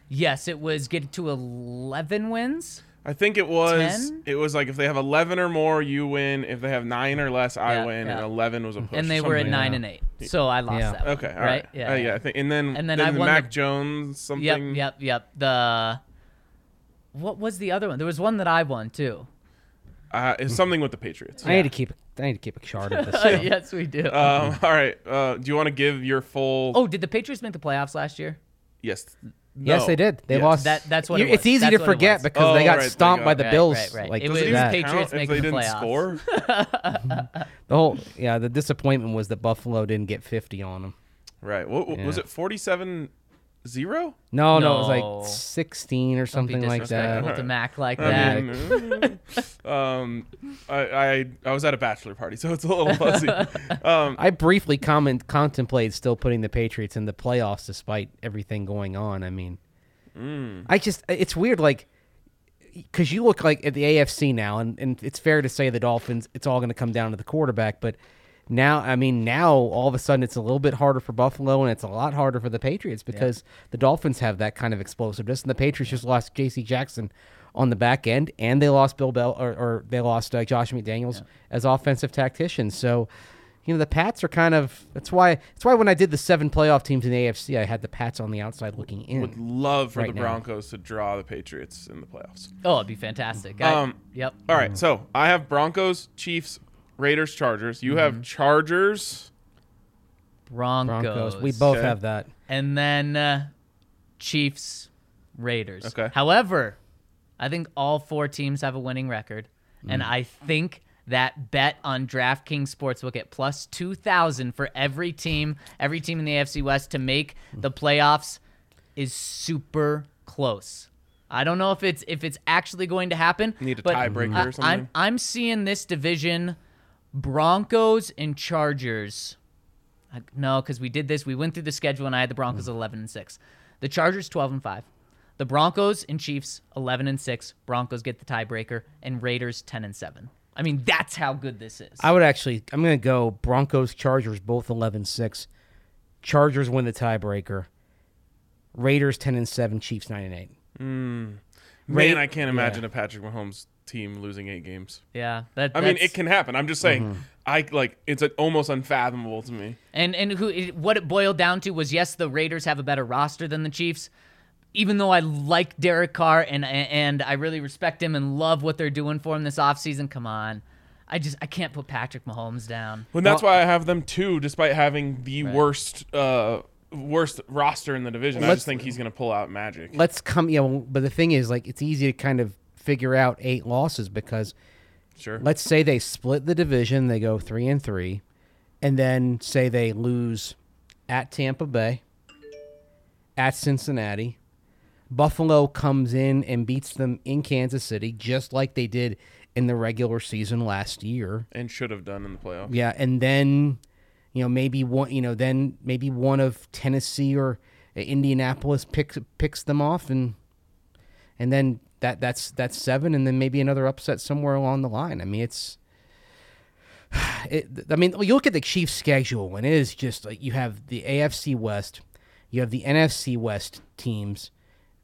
B: Yes, it was get to eleven wins.
A: I think it was.
B: 10?
A: It was like if they have eleven or more, you win. If they have nine or less, I
B: Yeah,
A: win.
B: yeah.
A: And eleven was a push.
B: and they were at
A: something.
B: nine and eight. So I lost
C: Yeah.
B: that. one,
A: Okay, all
B: right?
A: right.
B: Yeah,
A: Uh, yeah. I think, and then
B: And then
A: then
B: I
A: the
B: won
A: Mac
B: the-
A: Jones something.
B: Yep, yep, yep. The what was the other one? There was one that I won too.
A: Uh, it's something with the Patriots.
C: I need to keep I need to keep a chart of this. [LAUGHS]
B: yes, we do.
A: Um, all right. Uh, do you want to give your full?
B: oh, did the Patriots make the playoffs last year?
A: yes.
C: Yes, they did. They
A: Yes.
C: lost.
B: That- that's what
C: You-
B: it was.
C: It's easy
B: That's
C: to
B: what it
C: forget
B: was.
C: because
A: Oh,
C: they got
A: right, they
C: stomped
A: got-
C: by the
B: Right,
C: Bills.
B: right, right.
C: Like
B: It was
A: it even
C: that.
B: Patriots
A: count if
B: making
A: they
B: the
A: didn't
B: playoffs.
A: score? [LAUGHS]
C: The whole yeah, the disappointment was that Buffalo didn't get 50 on them.
A: right. What, what- was
C: Yeah.
A: it? Forty-seven zero.
C: No, no, it was
B: No.
C: like 16 or something like that.
B: disrespectful to Mac like [LAUGHS]
A: I
B: that.
A: mean, mm, [LAUGHS] um, I, I I was at a bachelor party, so it's a little fuzzy. [LAUGHS] Um,
C: I briefly comment contemplated still putting the Patriots in the playoffs despite everything going on. I mean,
A: Mm.
C: I just it's weird like because you look like at the AFC now, and, and it's fair to say the Dolphins. It's all going to come down to the quarterback, but now I mean now all of a sudden it's a little bit harder for Buffalo, and it's a lot harder for the Patriots because the Dolphins have that kind of explosiveness, and the Patriots just lost J.C. Jackson on the back end, and they lost Bill Bell or, or they lost uh, Josh McDaniels as offensive tactician. So. You know the Pats are kind of that's why that's why when I did the seven playoff teams in the AFC I had the Pats on the outside looking in.
A: would love for
C: Right
A: the
C: now.
A: Broncos to draw the Patriots in the playoffs.
B: Oh, it'd be fantastic. I-
A: Um,
B: yep.
A: All right, so I have Broncos, Chiefs, Raiders, Chargers. You
B: Mm-hmm.
A: have Chargers.
B: Broncos.
C: Broncos. We both
A: Okay.
C: have that.
B: and then uh, Chiefs, Raiders.
A: Okay.
B: However, I think all four teams have a winning record, and I think that bet on DraftKings Sportsbook at plus two thousand for every team, every team in the AFC West to make the playoffs is super close. I don't know if it's if it's actually going to happen.
A: Need a tiebreaker or something?
B: I'm I'm seeing this division, Broncos and Chargers. I- No, because we did this. We went through the schedule, and I had the Broncos at 11 and six. The Chargers 12 and five. The Broncos and Chiefs 11 and six. Broncos get the tiebreaker, and Raiders 10 and seven. I mean, that's how good this is.
C: I would actually. I'm going to go Broncos, Chargers, both 11-6. Chargers win the tiebreaker. Raiders 10 and 7, Chiefs 9 and 8.
A: Hmm.
C: Man,
A: I can't imagine a Patrick Mahomes team losing eight games.
B: yeah, that.
A: I mean,
B: that's-
A: it can happen. I'm just saying.
C: Mm-hmm.
A: I like it's almost unfathomable to me.
B: And and who it, what it boiled down to was yes, the Raiders have a better roster than the Chiefs. Even though I like Derek Carr and and I really respect him and love what they're doing for him this offseason, come on. I just I can't put Patrick Mahomes down.
A: Well, that's why I have them too, despite having the worst uh worst roster in the division. I
C: Let's-
A: just think he's gonna pull out magic.
C: Let's come. You know, but the thing is, like, it's easy to kind of figure out eight losses because
A: Sure.
C: let's say they split the division, they go three and three, and then say they lose at Tampa Bay, at Cincinnati. Buffalo comes in and beats them in Kansas City, just like they did in the regular season last year.
A: and should have done in the playoffs.
C: Yeah, and then you know maybe one you know then maybe one of Tennessee or Indianapolis picks picks them off and and then that that's that's seven and then maybe another upset somewhere along the line. I mean it's [SIGHS] it, I mean you look at the Chiefs schedule and it is just like you have the AFC West, you have the NFC West teams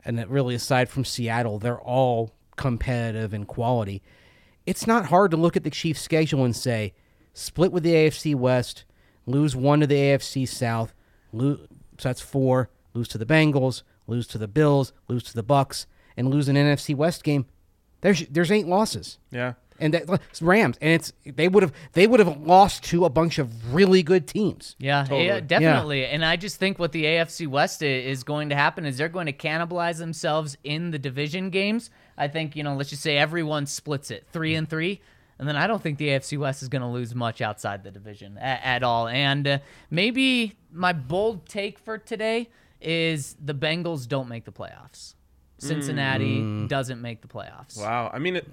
C: and that really aside from Seattle they're all competitive in quality it's not hard to look at the Chiefs' schedule and say, split with the AFC West, lose one to the AFC South, lose, so that's four, lose to the Bengals, lose to the Bills, lose to the Bucks, and lose an NFC West game. There's there's eight losses.
A: Yeah.
C: And that, Rams, and it's they would have they would have lost to a bunch of really good teams.
B: Yeah, yeah, definitely. And I just think what the AFC West is going to happen is they're going to cannibalize themselves in the division games. I think, you know, let's just say everyone splits it three and three. And then I don't think the AFC West is going to lose much outside the division at, at all. And uh, maybe my bold take for today is the Bengals don't make the playoffs. Cincinnati doesn't make the playoffs.
A: Wow. I mean, it,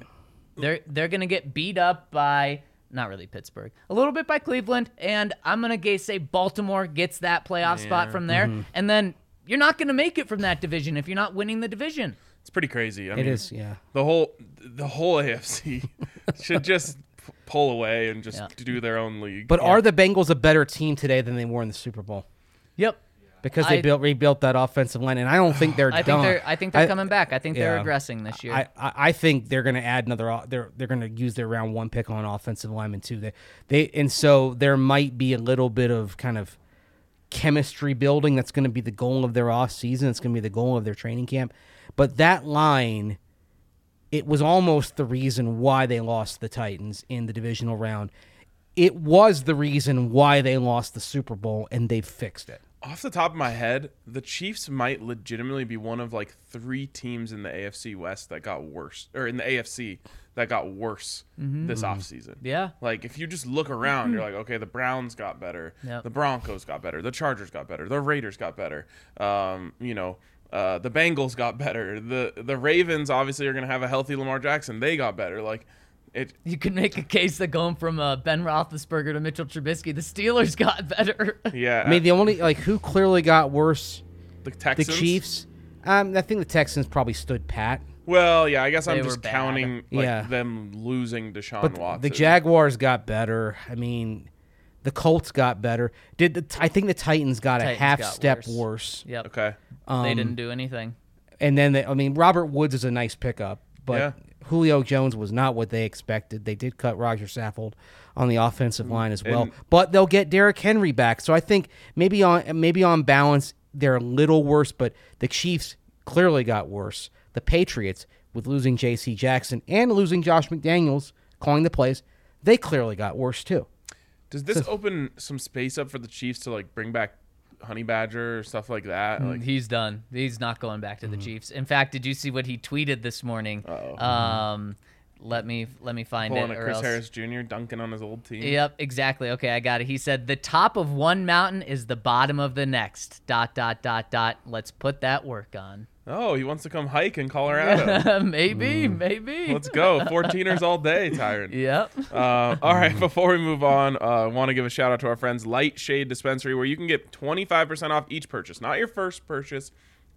B: They're they're gonna get beat up by not really Pittsburgh, a little bit by Cleveland, and I'm gonna ga- say Baltimore gets that playoff spot from there,
C: Mm-hmm.
B: and then you're not gonna make it from that division if you're not winning the division.
A: It's pretty crazy. I
C: It
A: mean,
C: is, yeah.
A: the whole the whole [LAUGHS] AFC [LAUGHS] should just pull away and just
B: Yeah.
A: do their own league.
C: But are the Bengals a better team today than they were in the Super Bowl?
B: Yep.
C: Because they
B: I-
C: built rebuilt that offensive line, and I don't think they're
B: I think
C: done.
B: they're I think they're coming back. I think they're
C: yeah.
B: regressing this year.
C: I, I I think they're going to add another. o- They're they're going to use their round one pick on offensive lineman too. They they and so there might be a little bit of kind of chemistry building. That's going to be the goal of their off season. It's going to be the goal of their training camp. But that line, it was almost the reason why they lost the Titans in the divisional round. It was the reason why they lost the Super Bowl, and they fixed it.
A: Off the top of my head, the Chiefs might legitimately be one of like three teams in the AFC West that got worse, or in the AFC that got worse this offseason.
B: Yeah.
A: Like if you just look around, you're like, okay, the Browns got better,
B: Yep.
A: the Broncos got better, the Chargers got better, the Raiders got better. Um, you know, uh, the Bengals got better. The the Ravens obviously are gonna have a healthy Lamar Jackson. They got better. Like it.
B: you can make a case that going from uh, Ben Roethlisberger to Mitchell Trubisky, the Steelers [LAUGHS] got better.
A: Yeah.
C: I mean, the only like who clearly got worse
A: the Texans.
C: the Chiefs. Um, I think the Texans probably stood pat,
A: Well, yeah, I guess I'm just
B: bad.
A: counting like
C: Yeah.
A: them losing Deshaun
C: but
A: Watson.
C: the Jaguars got better. I mean, the Colts got better. Did the, I think the Titans got a half
B: got
C: step
B: worse.
C: worse.
B: Yep.
A: Okay.
B: They didn't um, do anything.
C: And then they, I mean, Robert Woods is a nice pickup, but
A: Yeah.
C: Julio Jones was not what they expected. They did cut Rodger Saffold on the offensive mm. line as well,
A: And-
C: but they'll get Derrick Henry back. So I think maybe on maybe on balance they're a little worse, but the Chiefs clearly got worse. The Patriots with losing J.C. Jackson and losing Josh McDaniels calling the plays, they clearly got worse too.
A: Does this open some space up for the Chiefs to like bring back Honey Badger stuff like that? Like,
B: He's done. He's not going back to
C: Mm-hmm.
B: the Chiefs. In fact, did you see what he tweeted this morning? Um, let me let me find
A: pulling
B: it. or
A: Chris
B: else-
A: Harris Jr. dunking on his old team.
B: Yep, exactly. Okay, I got it. He said the top of one mountain is the bottom of the next. Dot dot dot dot. Let's put that work on.
A: Oh, he wants to come hike in Colorado. [LAUGHS]
B: maybe, maybe.
A: Let's go. 14ers [LAUGHS] all day, Tyrann.
B: Yep.
A: Uh, all right, [LAUGHS] before we move on, uh, I want to give a shout out to our friends Light Shade Dispensary, where you can get 25% off each purchase. Not your first purchase.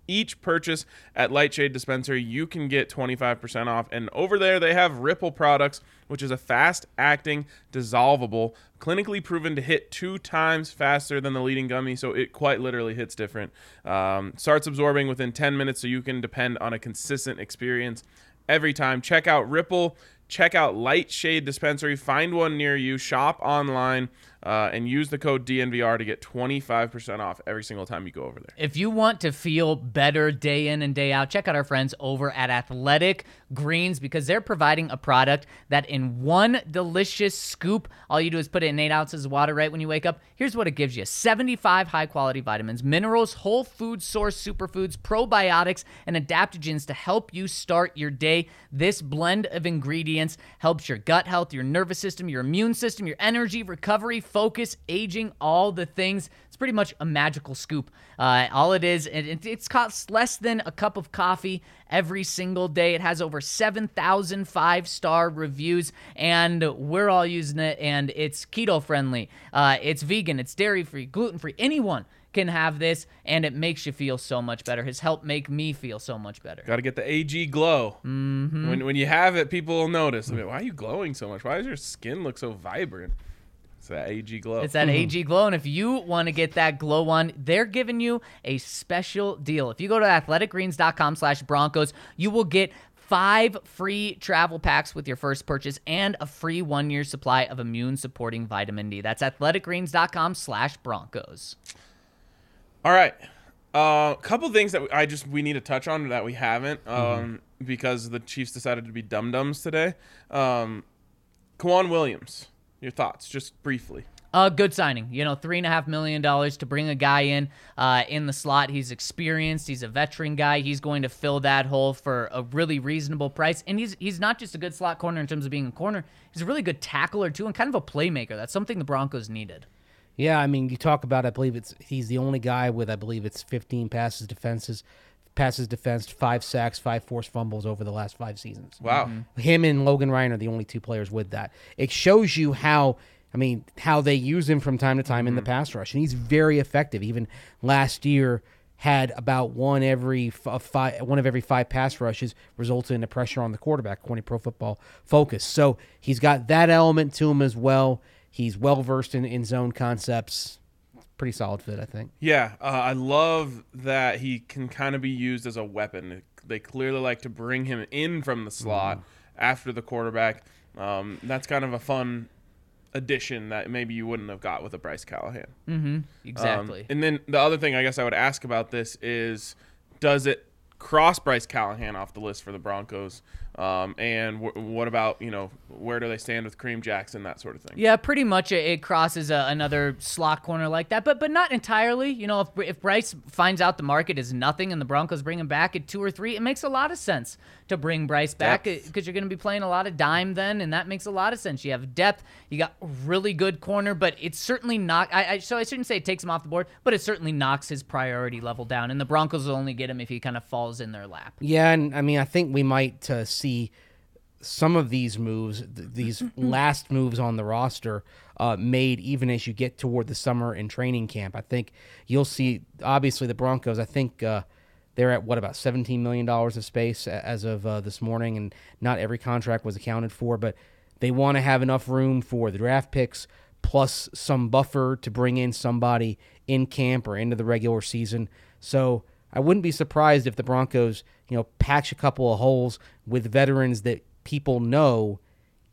A: Each purchase at Light Shade Dispensary, you can get 25% off. And over there, they have Ripple products, which is a fast acting, dissolvable, clinically proven to hit two times faster than the leading gummy. So it quite literally hits different. Um, starts absorbing within 10 minutes, so you can depend on a consistent experience every time. Check out Ripple. Check out Light Shade Dispensary. Find one near you. Shop online uh, and use the code DNVR to get 25% off every single time you go over there.
B: If you want to feel better day in and day out, check out our friends over at Athletic Greens because they're providing a product that in one delicious scoop, all you do is put it in eight ounces of water right when you wake up. Here's what it gives you 75 high quality vitamins, minerals, whole food source superfoods, probiotics, and adaptogens to help you start your day. This blend of ingredients helps your gut health, your nervous system, your immune system, your energy, recovery, focus, aging, all the things. It's pretty much a magical scoop. Uh, all it is, and it, it's costs less than a cup of coffee every single day. It has over 7,000 five star reviews, and we're all using it, and it's keto friendly. Uh, it's vegan, it's dairy free, gluten free. Anyone can have this, and it makes you feel so much better. Has helped make me feel so much better.
A: Got to get the AG glow. Mm-hmm. When, when you have it, people will notice. I mean, why are you glowing so much? Why does your skin look so vibrant? It's that AG glow.
B: It's that AG Glow. And if you want to get that glow on, they're giving you a special deal. If you go to athleticgreens.com slash Broncos, you will get five free travel packs with your first purchase and a free one year supply of immune supporting vitamin D. That's athleticgreens.com slash Broncos.
A: All right. A uh, couple things that I just we need to touch on that we haven't um,
C: Mm-hmm.
A: because the Chiefs decided to be dum dums today. Um, K'Waun Williams, your thoughts, just briefly.
B: A good signing. You know, three and a half million dollars to bring a guy in uh, in the slot. He's experienced. He's a veteran guy. He's going to fill that hole for a really reasonable price. And he's he's not just a good slot corner in terms of being a corner. He's a really good tackler too, and kind of a playmaker. That's something the Broncos needed.
C: Yeah, I mean, you talk about. I believe it's he's the only guy with I believe it's 15 passes defenses, passes defensed, five sacks, five forced fumbles over the last five seasons.
A: Wow. Mm-hmm.
C: Him and Logan Ryan are the only two players with that. It shows you how. I mean, how they use him from time to time in the mm-hmm. pass rush, and he's very effective. Even last year, had about one every f- five, one of every five pass rushes resulted in a pressure on the quarterback, according to Pro Football Focus. So he's got that element to him as well. He's well versed in, in zone concepts. Pretty solid fit, I think.
A: Yeah, uh, I love that he can kind of be used as a weapon. They clearly like to bring him in from the slot after the quarterback. Um, that's kind of a fun addition that maybe you wouldn't have got with a Bryce Callahan. Um,
B: Exactly.
A: and then the other thing I guess I would ask about this is, does it cross Bryce Callahan off the list for the Broncos? Um, and wh- what about you know where do they stand with Kareem Jackson that sort of thing?
B: Yeah, pretty much it, it crosses a, another slot corner like that, but but not entirely. You know, if if Bryce finds out the market is nothing and the Broncos bring him back at two or three, it makes a lot of sense to bring Bryce back because you're going to be playing a lot of dime then, and that makes a lot of sense. You have depth, you got really good corner, but it's certainly not. I, I so I shouldn't say it takes him off the board, but it certainly knocks his priority level down, and the Broncos will only get him if he kind of falls in their lap.
C: Yeah, and I mean, I think we might uh, see some of these moves, th- these [LAUGHS] last moves on the roster, uh, made even as you get toward the summer and training camp. I think you'll see. Obviously, the Broncos. I think uh, they're at what about seventeen million dollars of space as of uh, this morning, and not every contract was accounted for, but they want to have enough room for the draft picks plus some buffer to bring in somebody in camp or into the regular season. So I wouldn't be surprised if the Broncos, you know, patch a couple of holes with veterans that people know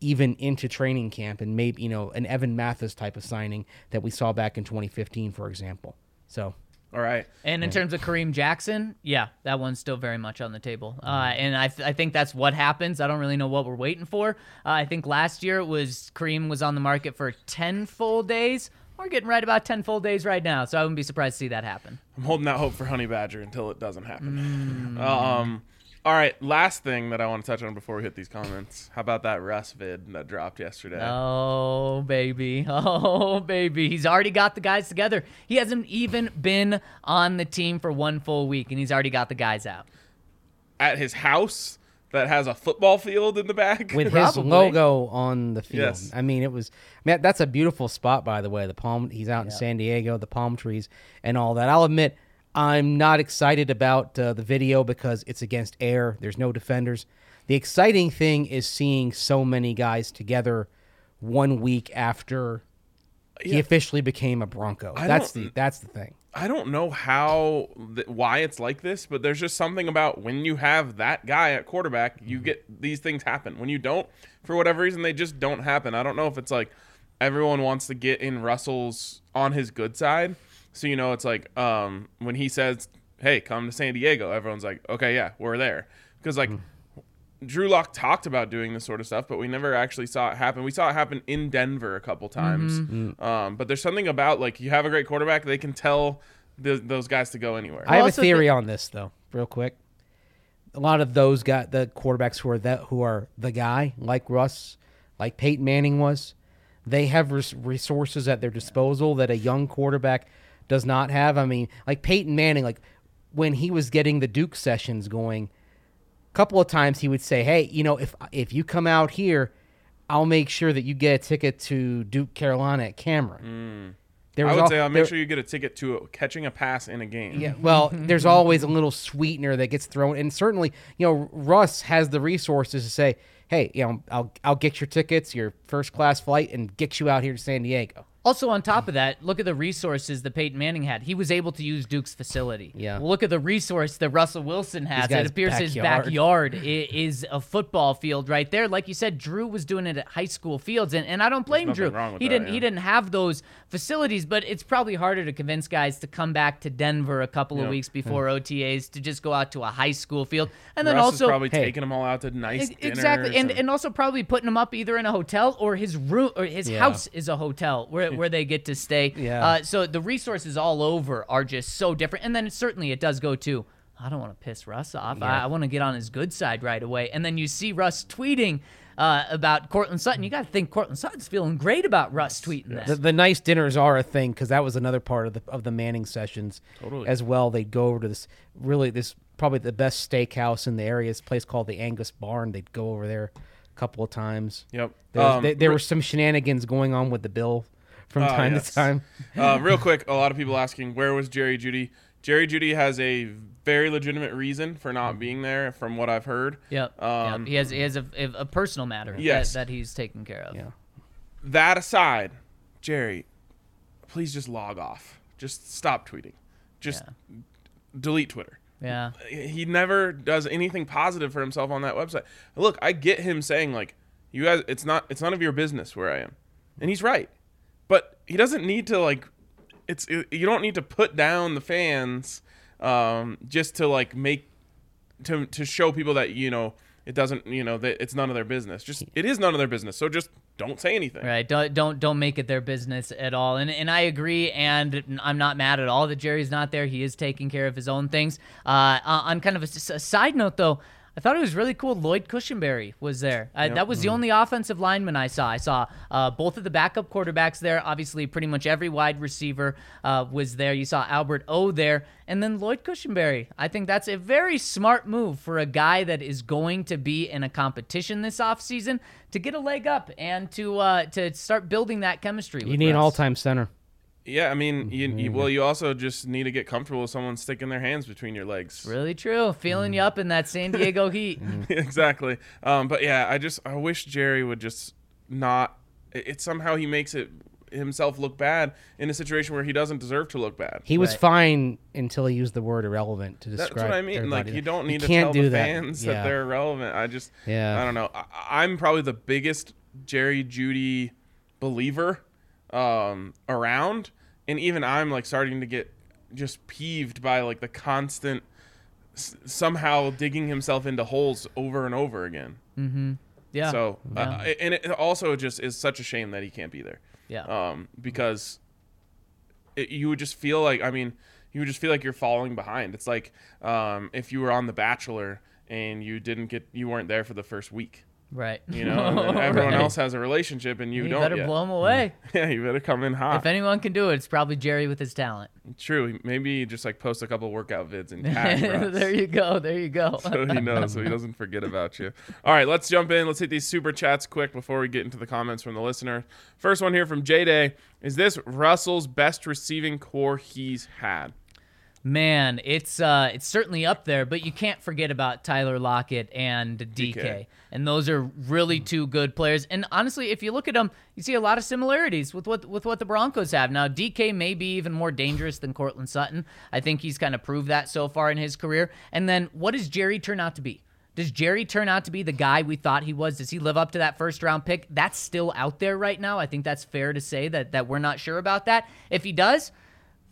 C: even into training camp and maybe, you know, an Evan Mathis type of signing that we saw back in 2015, for example. So
A: All right.
B: And in terms of Kareem Jackson, yeah, that one's still very much on the table. Uh, and I, th- I think that's what happens. I don't really know what we're waiting for. Uh, I think last year it was Kareem was on the market for 10 full days. We're getting right about 10 full days right now, so I wouldn't be surprised to see that happen.
A: I'm holding out hope for Honey Badger until it doesn't happen. Um, all right, last thing that I want to touch on before we hit these comments. How about that Russ vid that dropped yesterday?
B: Oh, baby. [LAUGHS] Oh, baby. He's already got the guys together. He hasn't even been on the team for one full week, and he's already got the guys out.
A: At his house that has a football field in the back.
C: with [LAUGHS] his
B: Probably.
C: logo on the field.
A: Yes.
C: I mean, it was man, that's a beautiful spot by the way. The palm he's out in San Diego, the palm trees and all that. I'll admit I'm not excited about uh, the video because it's against air. There's no defenders. The exciting thing is seeing so many guys together one week after he officially became a Bronco.
A: I
C: that's the that's the thing.
A: I don't know how th- why it's like this, but there's just something about when you have that guy at quarterback, you get these things happen. When you don't, for whatever reason, they just don't happen. I don't know if it's like everyone wants to get in Russell's on his good side. So you know, it's like um, when he says, "Hey, come to San Diego," everyone's like, "Okay, yeah, we're there," because like. Drew Lock talked about doing this sort of stuff, but we never actually saw it happen. We saw it happen in Denver a couple times. Um, but there's something about like you have a great quarterback, they can tell th those guys to go anywhere.
C: I have a
B: also
C: theory on this though, real quick. A lot of those got the quarterbacks who are that who are the guy, like Russ, like Peyton Manning was. They have res- resources at their disposal that a young quarterback does not have. I mean, like Peyton Manning, like when he was getting the Duke sessions going, a couple of times he would say, "Hey, you know, if if you come out here, I'll make sure that you get a ticket to Duke Carolina at Cameron." Hmm. There
A: I would
C: al-
A: say I'll make
C: there-
A: sure you get a ticket to a, catching a pass in a game.
C: yeah, well, [LAUGHS] there's always a little sweetener that gets thrown, and certainly, you know, Russ has the resources to say, "Hey, you know, I'll I'll get your tickets, your first class flight, and get you out here to San Diego."
B: Also, on top of that, look at the resources that Peyton Manning had. He was able to use Duke's facility.
C: Yeah.
B: Well, look at the resource that Russell Wilson has. It
C: guy's
B: appears his
C: backyard.
B: backyard is a football field right there. Like you said, Drew was doing it at high school fields, and, and I don't blame Drew.
A: wrong with
B: he
A: that,
B: didn't he
A: yeah.
B: didn't have those facilities, but it's probably harder to convince guys to come back to Denver a couple of weeks before OTAs to just go out to a high school field, and then
A: Russ
B: also
A: is probably
C: hey.
A: taking them all out to nice
B: Ex-
A: dinners.
B: Exactly, and and also probably putting them up either in a hotel or his room or his
C: Yeah.
B: house is a hotel where, where they get to stay. [LAUGHS]
C: Yeah.
B: Uh, so the resources all over are just so different, and then certainly it does go to. I don't want to piss Russ off. I, I want to get on his good side right away. And then you see Russ tweeting uh, about Courtland Sutton. You got to think Courtland Sutton's feeling great about Russ tweeting this.
C: The, the nice dinners are a thing because that was another part of the of the Manning sessions
A: Totally.
C: as well. They'd go over to this really this probably the best steakhouse in the area. This place called the Angus Barn. They'd go over there a couple of times.
A: Yep.
C: There, was-
A: Um,
C: there, there were some shenanigans going on with the bill from
A: Oh,
C: time
A: yes.
C: to time.
A: uh, real quick, a lot of people asking where was Jerry Jeudy. Jerry Jeudy has a very legitimate reason for not being there, from what I've heard.
B: Yep.
A: Um,
B: yep. He has he has a, a personal matter
A: Yes.
B: that, that he's taking care of.
C: Yeah.
A: That aside, Jerry, please just log off. Just stop tweeting. Just delete Twitter.
B: Yeah.
A: he never does anything positive for himself on that website. Look, I get him saying like, "You guys, it's not, it's none of your business where I am," and he's right. He doesn't need to like, it's you don't need to put down the fans um, just to like make to to show people that you know it doesn't you know that it's none of their business. Just it is none of their business. So just don't say anything.
B: Right. Don't don't don't make it their business at all. And and I agree. And I'm not mad at all that Jerry's not there. He is taking care of his own things. Uh, on kind of a side note, though. I thought it was really cool. Lloyd Cushenberry was there. Uh, That was the only offensive lineman I saw. I saw uh, both of the backup quarterbacks there. Obviously, pretty much every wide receiver uh, was there. You saw Albert O there, and then Lloyd Cushenberry. I think that's a very smart move for a guy that is going to be in a competition this offseason to get a leg up and to uh, to start building that chemistry.
C: You need an all time center.
A: Yeah, I mean, you, you, mm-hmm. well, you also just need to get comfortable with someone sticking their hands between your legs.
B: Really true. Feeling you mm. up in that San Diego [LAUGHS] Heat. Mm-hmm. [LAUGHS]
A: exactly. Um, but yeah, I just I wish Jerry would just not. It, it somehow he makes it himself look bad in a situation where he doesn't deserve to look bad.
C: He was
B: Right.
C: fine until he used the word irrelevant to describe.
A: That's what I mean. Like
C: everybody.
A: you don't need to
C: can't
A: tell
C: do
A: the
C: that.
A: fans
C: Yeah.
A: that they're irrelevant. I just
C: Yeah.
A: I don't know. I, I'm probably the biggest Jerry Jeudy believer um, around, and even I'm like starting to get just peeved by like the constant s- somehow digging himself into holes over and over again.
B: Yeah.
A: So,
B: Yeah.
A: uh, and it also just is such a shame that he can't be there.
B: yeah.
A: Um, because it, you would just feel like, I mean, you would just feel like you're falling behind. It's like um, if you were on The Bachelor and you didn't get, you weren't there for the first week.
B: Right.
A: You know, [LAUGHS] everyone
B: Right.
A: else has a relationship and you,
B: You
A: don't.
B: You better
A: yet.
B: blow him [LAUGHS] away.
A: Yeah, you better come in hot.
B: If anyone can do it, it's probably Jerry with his talent.
A: True. Maybe just like post a couple workout vids and [LAUGHS] tag
B: there you go. There you go.
A: so he knows, so he doesn't forget about you. All right, let's jump in. Let's hit these super chats quick before we get into the comments from the listener. First one here from J Day. Is this Russell's best receiving corps he's had?
B: Man, it's uh, it's certainly up there, but you can't forget about Tyler Lockett and DK.
A: DK.
B: And those are really two good players. And honestly, if you look at them, you see a lot of similarities with what with what the Broncos have. Now, DK may be even more dangerous than Courtland Sutton. I think he's kind of proved that so far in his career. And then what does Jerry turn out to be? Does Jerry turn out to be the guy we thought he was? Does he live up to that first round pick? That's still out there right now. I think that's fair to say that that we're not sure about that. If he does,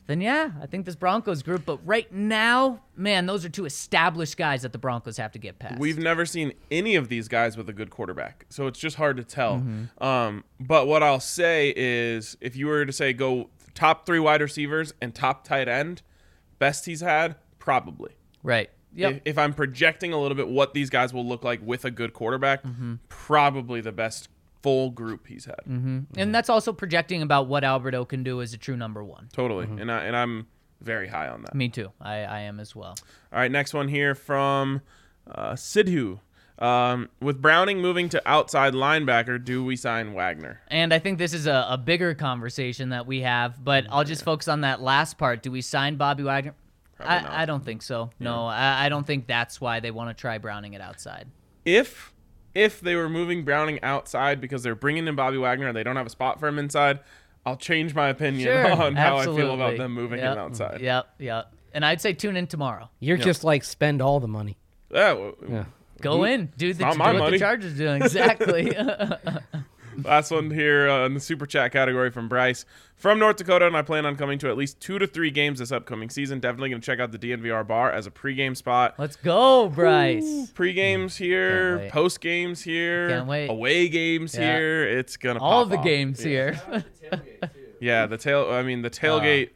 B: then yeah, I think this Broncos group. But right now, man, those are two established guys that the Broncos have to get past.
A: We've never seen any of these guys with a good quarterback, so it's just hard to tell.
B: Mm-hmm.
A: Um, but what I'll say is, if you were to say go top three wide receivers and top tight end, best he's had, probably.
B: right. Yep.
A: If, if I'm projecting a little bit what these guys will look like with a good quarterback,
B: Mm-hmm.
A: probably the best full group he's had.
B: and that's also projecting about what Albert O can do as a true number one.
A: Totally, and I, and I'm very high on that.
B: Me too. I, I am as well.
A: All right, next one here from uh, Sidhu. Um, with Browning moving to outside linebacker, do we sign Wagner?
B: And I think this is a, a bigger conversation that we have, but I'll just focus on that last part. Do we sign Bobby Wagner? I, I don't think so. No, I, I don't think that's why they want to try Browning it outside.
A: If if they were moving Browning outside because they're bringing in Bobby Wagner and they don't have a spot for him inside, I'll change my opinion
B: Sure, [LAUGHS]
A: on how I feel about them moving
B: yep.
A: him outside.
B: Yep, yep. And I'd say tune in tomorrow.
C: You're just like spend all the money.
A: Yeah, w-
C: Yeah.
B: Go in, do the
A: not
B: do what
A: money.
B: the Chargers doing exactly. [LAUGHS] [LAUGHS]
A: Last one here uh, in the super chat category from Bryce from North Dakota, and I plan on coming to at least two to three games this upcoming season. Definitely going to check out the DNVR bar as a pregame spot.
B: Let's go, Bryce.
A: Pre-games here, post games here,
B: Can't wait.
A: away games
B: Yeah.
A: here. It's gonna
B: All the
A: off.
B: games here. [LAUGHS]
A: Yeah, the tail. I mean, the tailgate,
B: Uh.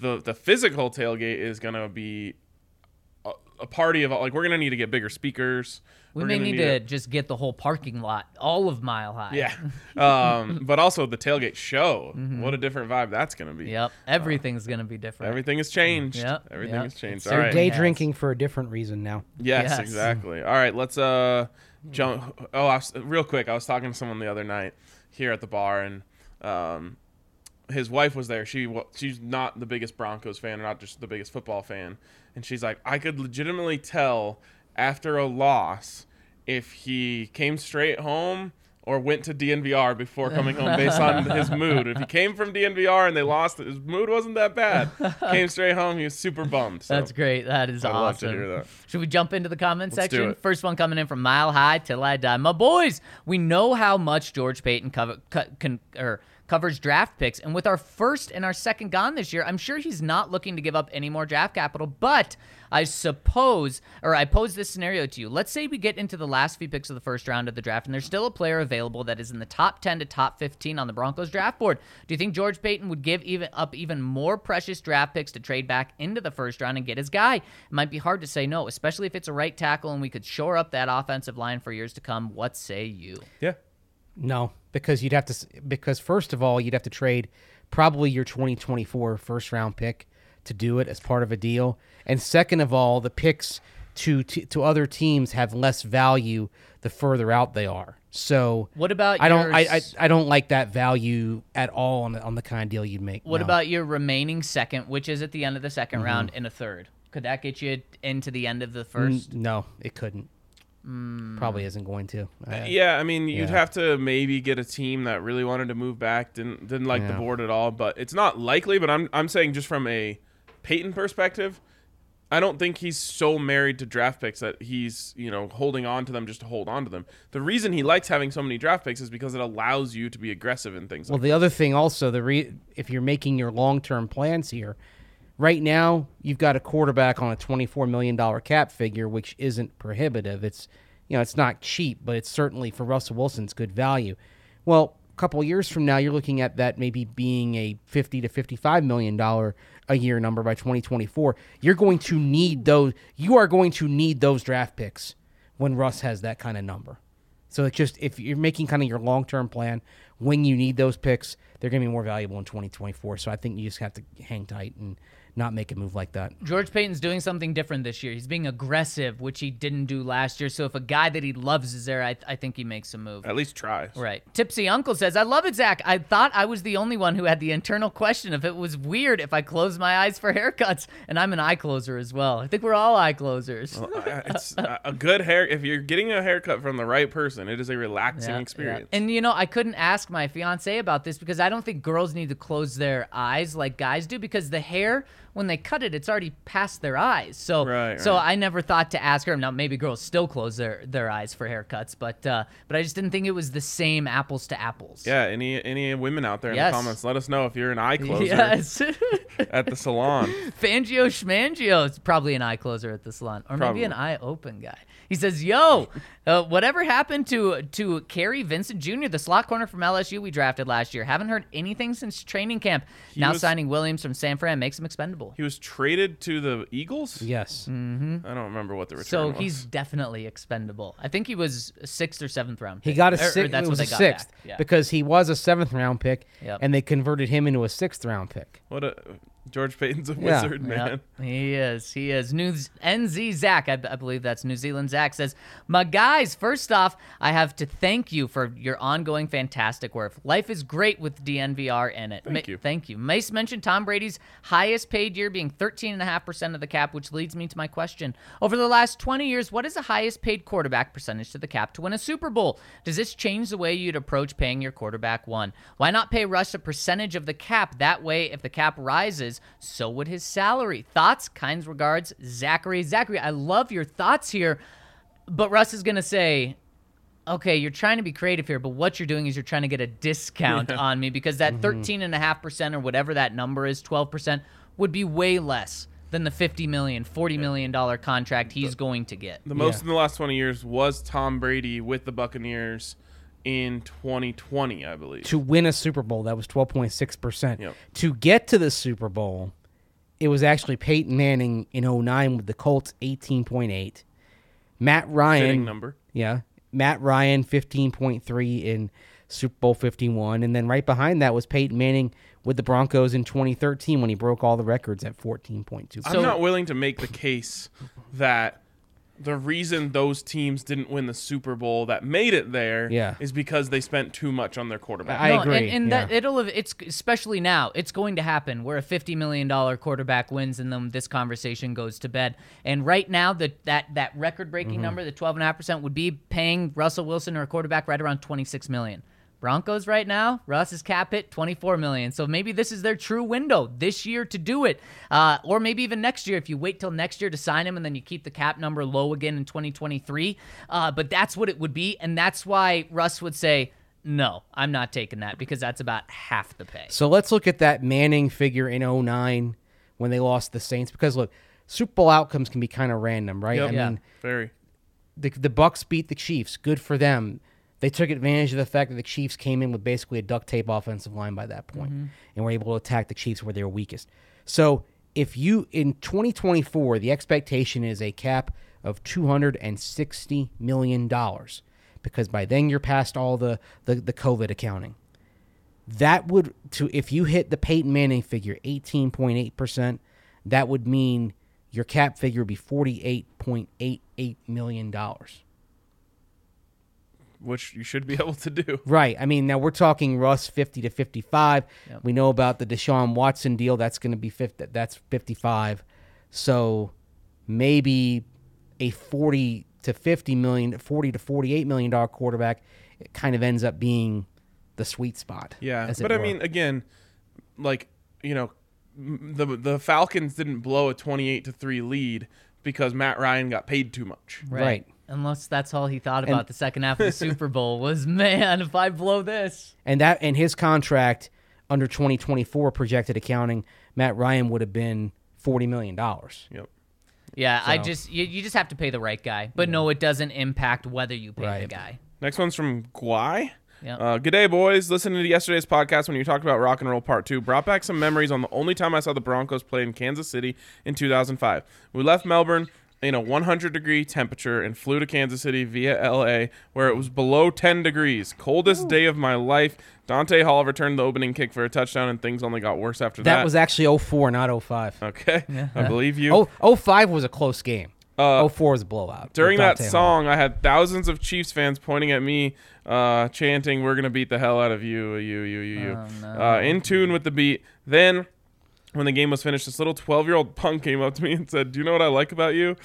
A: the the physical tailgate is gonna be a, a party of all. like we're gonna need to get bigger speakers.
B: We
A: We're
B: may
A: gonna
B: need
A: a-
B: to just get the whole parking lot, all of Mile High.
A: Yeah, [LAUGHS] um, but also the tailgate show. What a different vibe that's gonna be.
B: Mm-hmm. Yep. Everything's gonna be different.
A: Everything has changed.
B: Yep,
A: Everything
B: yep.
A: has changed.
B: It's
A: All
B: so
A: right.
C: Day
B: Yes.
C: drinking for a different reason now.
A: Yes,
B: Yes.
A: exactly. All right, let's uh jump. Oh, I was, real quick, I was talking to someone the other night here at the bar, and um, his wife was there. She she's not the biggest Broncos fan, or not just the biggest football fan, and she's like, I could legitimately tell after a loss if he came straight home. Or went to DNVR before coming home based on [LAUGHS] his mood. If he came from DNVR and they lost, his mood wasn't that bad. Came straight home, he was super bummed. So.
B: That's great. That is
A: I'd love to
B: awesome.
A: hear that.
B: Should we jump into the comment
A: Let's
B: section? First one coming in from Mile High Till I Die. My boys, we know how much George Paton cover, co- con, or covers draft picks, and with our first and our second gone this year, I'm sure he's not looking to give up any more draft capital. But I suppose, or I pose this scenario to you. Let's say we get into the last few picks of the first round of the draft, and there's still a player available that is in the top 10 to top 15 on the Broncos draft board. Do you think George Paton would give even up even more precious draft picks to trade back into the first round and get his guy? It might be hard to say no, especially if it's a right tackle and we could shore up that offensive line for years to come. What say you?
A: Yeah.
C: No, because you'd have to. Because first of all, you'd have to trade probably your 2024 first round pick to do it as part of a deal, and second of all, the picks to to, to other teams have less value the further out they are. So
B: What about
C: I don't I, I I don't like that value at all on the, on the kind of deal you'd make.
B: What
C: no.
B: about your remaining second, which is at the end of the 2nd
A: Mm-hmm.
B: round, and a third? Could that get you into the end of the first?
C: No, it couldn't. Probably isn't going to. I-
A: Yeah, I mean, you'd
C: Yeah.
A: have to maybe get a team that really wanted to move back, didn't didn't like the board at all. But it's not likely. But I'm I'm saying just from a Paton perspective, I don't think he's so married to draft picks that he's you know holding on to them just to hold on to them. The reason he likes having so many draft picks is because it allows you to be aggressive in things.
C: Well,
A: like
C: the other thing also, the re- if you're making your long-term plans here, right now you've got a quarterback on a 24 million dollar cap figure, which isn't prohibitive. It's you know it's not cheap, but it's certainly for Russell Wilson's good value. Well, a couple years from now, you're looking at that maybe being a 50 to 55 million dollar a year number by 2024. You're going to need those. You are going to need those draft picks when Russ has that kind of number. So it's just if you're making kind of your long term plan, when you need those picks, they're going to be more valuable in 2024. So I think you just have to hang tight and not make a move like that.
B: George Paton's doing something different this year. He's being aggressive, which he didn't do last year. So if a guy that he loves is there, I, I think he makes a move.
A: at least try.
B: Right. Tipsy Uncle says, I love it, Zach. I thought I was the only one who had the internal question if it was weird if I closed my eyes for haircuts. And I'm an eye closer as well. I think we're all eye closers.
A: Uh, it's [LAUGHS] a a good hair. If you're getting a haircut from the right person, it is a relaxing
B: Yeah,
A: experience.
B: yeah. And you know, I couldn't ask my fiance about this because I don't think girls need to close their eyes like guys do because the hair when they cut it, it's already past their eyes. So
A: Right,
B: so
A: right.
B: I never thought to ask her. Now maybe girls still close their, their eyes for haircuts, but uh, but I just didn't think it was the same apples to apples.
A: yeah, any any women out there in
B: Yes.
A: the comments, let us know if you're an eye closer
B: Yes. [LAUGHS]
A: at the salon.
B: Fangio Schmangio is probably an eye closer at the salon, or maybe an eye open guy. He says, "Yo, uh, whatever happened to to Kary Vincent Jr., the slot corner from LSU we drafted last year? Haven't heard anything since training camp. now
A: was-
B: signing Williams from San Fran makes him expendable.
A: He was traded to the Eagles.
C: Yes.
B: Mm.
A: I don't remember what the return
B: So
A: was.
B: he's definitely expendable. I think he was a sixth or seventh round.
C: He got a
B: Or- or
C: sixth.
B: that's
C: It was
B: what
C: a
B: they got
C: sixth
B: back. Yeah.
C: because he was a seventh round pick,
B: Yep.
C: and they converted him into a sixth round pick.
A: what a George Paton's a
C: Yeah.
A: wizard, man.
B: Yep, he is. He is. New NZ Zach, I, I believe that's New Zealand Zach says, "My guys, first off, I have to thank you for your ongoing fantastic work. Life is great with DNVR in it.
A: Thank you.
B: Thank you. Mace mentioned Tom Brady's highest paid year being 13.5% of the cap, which leads me to my question. Over the last 20 years, what is the highest paid quarterback percentage to the cap to win a Super Bowl? Does this change the way you'd approach paying your quarterback one? Why not pay Russ a percentage of the cap? That way, if the cap rises, so would his salary. Thoughts? Kinds regards, Zachary. Zachary, I love your thoughts here, but Russ is going to say, okay, you're trying to be creative here, but what you're doing is you're trying to get a discount on me because that
A: Mm-hmm.
B: 13.5% or whatever that number is, 12%, would be way less than the 50 million, 40 million dollar contract he's going to get.
A: The most in the last 20 years was Tom Brady with the Buccaneers in 2020, I believe.
C: to win a Super Bowl, that was 12.6%.
A: Yep.
C: To get to the Super Bowl, it was actually Peyton Manning in 09 with the Colts 18.8. Matt
A: Fitting
C: Ryan
A: number.
C: Yeah. Matt Ryan 15.3 in Super Bowl 51 and then right behind that was Peyton Manning with the Broncos in 2013 when he broke all the records at 14.2.
A: I'm not willing to make the case that the reason those teams didn't win the Super Bowl that made it there is
C: Yeah.
A: because they spent too much on their quarterback.
C: I
B: No,
C: agree,
B: And, and that it'll it's especially now it's going to happen where a fifty million dollar quarterback wins and then this conversation goes to bed. And right now the that that record breaking
C: Mm-hmm.
B: number, the twelve and a half percent, would be paying Russell Wilson or a quarterback right around twenty six million. Broncos right now, Russ's cap hit 24 million. So maybe this is their true window this year to do it. Uh, or maybe even next year if you wait till next year to sign him and then you keep the cap number low again in 2023. Uh, but that's what it would be. And that's why Russ would say, no, I'm not taking that because that's about half the pay.
C: So let's look at that Manning figure in 09 when they lost the Saints because look, Super Bowl outcomes can be kind of random, right?
A: Yep.
C: I
B: Yeah.
C: mean,
A: Very.
C: the the Bucks beat the Chiefs. Good for them. They took advantage of the fact that the Chiefs came in with basically a duct tape offensive line by that point mm-hmm. and were able to attack the Chiefs where they were weakest. So if you in 2024, the expectation is a cap of 260 million dollars because by then you're past all the, the the COVID accounting. That would to if you hit the Peyton Manning figure 18.8 percent, that would mean your cap figure would be 48.88 million dollars.
A: Which you should be [LAUGHS] able to do.
C: Right. I mean, now we're talking Russ 50 to 55. We know about the Deshaun Watson deal. That's going to be 50. That's 55. So maybe a 40 to 50 million, 40 to 48 million dollar quarterback it kind of ends up being the sweet spot.
A: Yeah,
C: as it
A: but I mean, again, like you know, the the Falcons didn't blow a twenty-eight to three lead because Matt Ryan got paid too much.
C: Right.
B: Unless that's all he thought about the second half of the [LAUGHS] Super Bowl was, man, if I blow this.
C: and that and his contract under 2024 projected accounting, Matt Ryan would have been 40 million dollars.
A: Yep.
B: Yeah, I just you, you just have to pay the right guy. But no, it doesn't impact whether you pay the guy.
A: Next one's from Guai.
B: Yep.
A: Uh, good day, boys. Listening to yesterday's podcast when you talked about rock and roll part two brought back some memories on the only time I saw the Broncos play in Kansas City in 2005. We left Melbourne in a 100 degree temperature and flew to Kansas City via LA, where it was below 10 degrees. Coldest day of my life. Dante Hall returned the opening kick for a touchdown, and things only got worse after that.
C: That was actually 04, not 05.
A: okay. [LAUGHS] I believe you.
C: Oh, 05 was a close game.
A: Uh,
C: 04 was a blowout.
A: During that
C: Dante Hall.
A: song, I had thousands of Chiefs fans pointing at me, uh, chanting, "We're gonna beat the hell out of you, you, you, you, you." uh, in tune with the beat. Then, when the game was finished, this little twelve-year-old punk came up to me and said, "Do you know what I like about you?"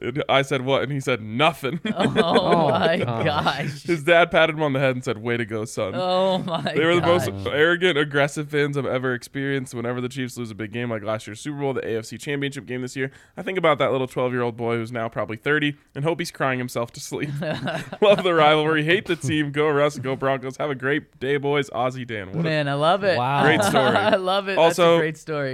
A: And I said, "What?" And he said, "Nothing." [LAUGHS]
B: Oh, my oh, gosh.
A: His dad patted him on the head and said, "Way to go, son."
B: Oh my gosh.
A: They were the most arrogant, aggressive fans I've ever experienced. Whenever the Chiefs lose a big game like last year's Super Bowl, the AFC Championship game this year, I think about that little 12 year old boy who's now probably 30 and hope he's crying himself to sleep. [LAUGHS] Love the rivalry. Hate the team. Go Russ. Go Broncos. Have a great day, boys. Ozzy Dan. What
B: Man, I love it.
C: Wow.
A: Great story. [LAUGHS]
B: I love it. That's
A: Also-
B: a great story.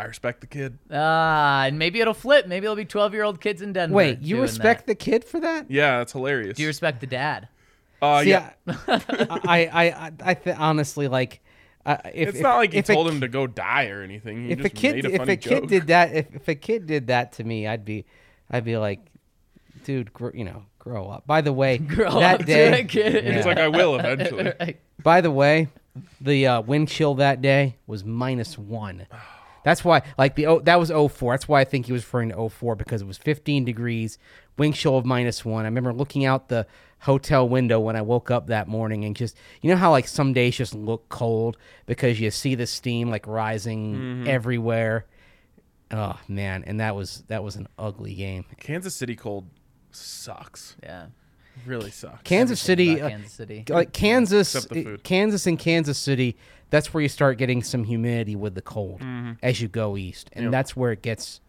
A: I respect the kid.
B: Ah, and maybe it'll flip. Maybe it'll be 12 year old kids in Denver.
C: Wait, you respect
B: that.
C: the kid for that?
A: Yeah, that's hilarious.
B: Do you respect the dad?
A: uh,
C: See,
A: yeah.
C: I, I, I, I th- honestly like. Uh, if,
A: It's
C: if-
A: not like he
C: if a
A: told him to go die or anything. He
C: If a
A: just
C: kid,
A: made a
C: if
A: funny
C: a kid
A: joke.
C: did that, if, if a kid did that to me, I'd be, I'd be like, dude, gr- you know, grow up. By the way, [LAUGHS]
B: Grow
C: that
B: up
C: day,
B: to a.
A: He's like, I will eventually. [LAUGHS]
B: Right.
C: by the way, the uh, wind chill that day was minus one. [SIGHS] [SIGHS] That's why, like the oh, that was 04. That's why I think he was referring to 04 because it was 15 degrees, wind chill of minus one. I remember looking out the hotel window when I woke up that morning and just, you know how like some days just look cold because you see the steam like rising everywhere. Oh man, and that was that was an ugly game.
A: Kansas City cold sucks.
B: Yeah.
A: Really sucks.
C: Kansas
B: Everything
C: City, uh,
B: Kansas City.
C: like Kansas,
A: the food.
C: Kansas and Kansas City, that's where you start getting some humidity with the cold mm-hmm. as you go east, and
A: Yep.
C: that's where it gets,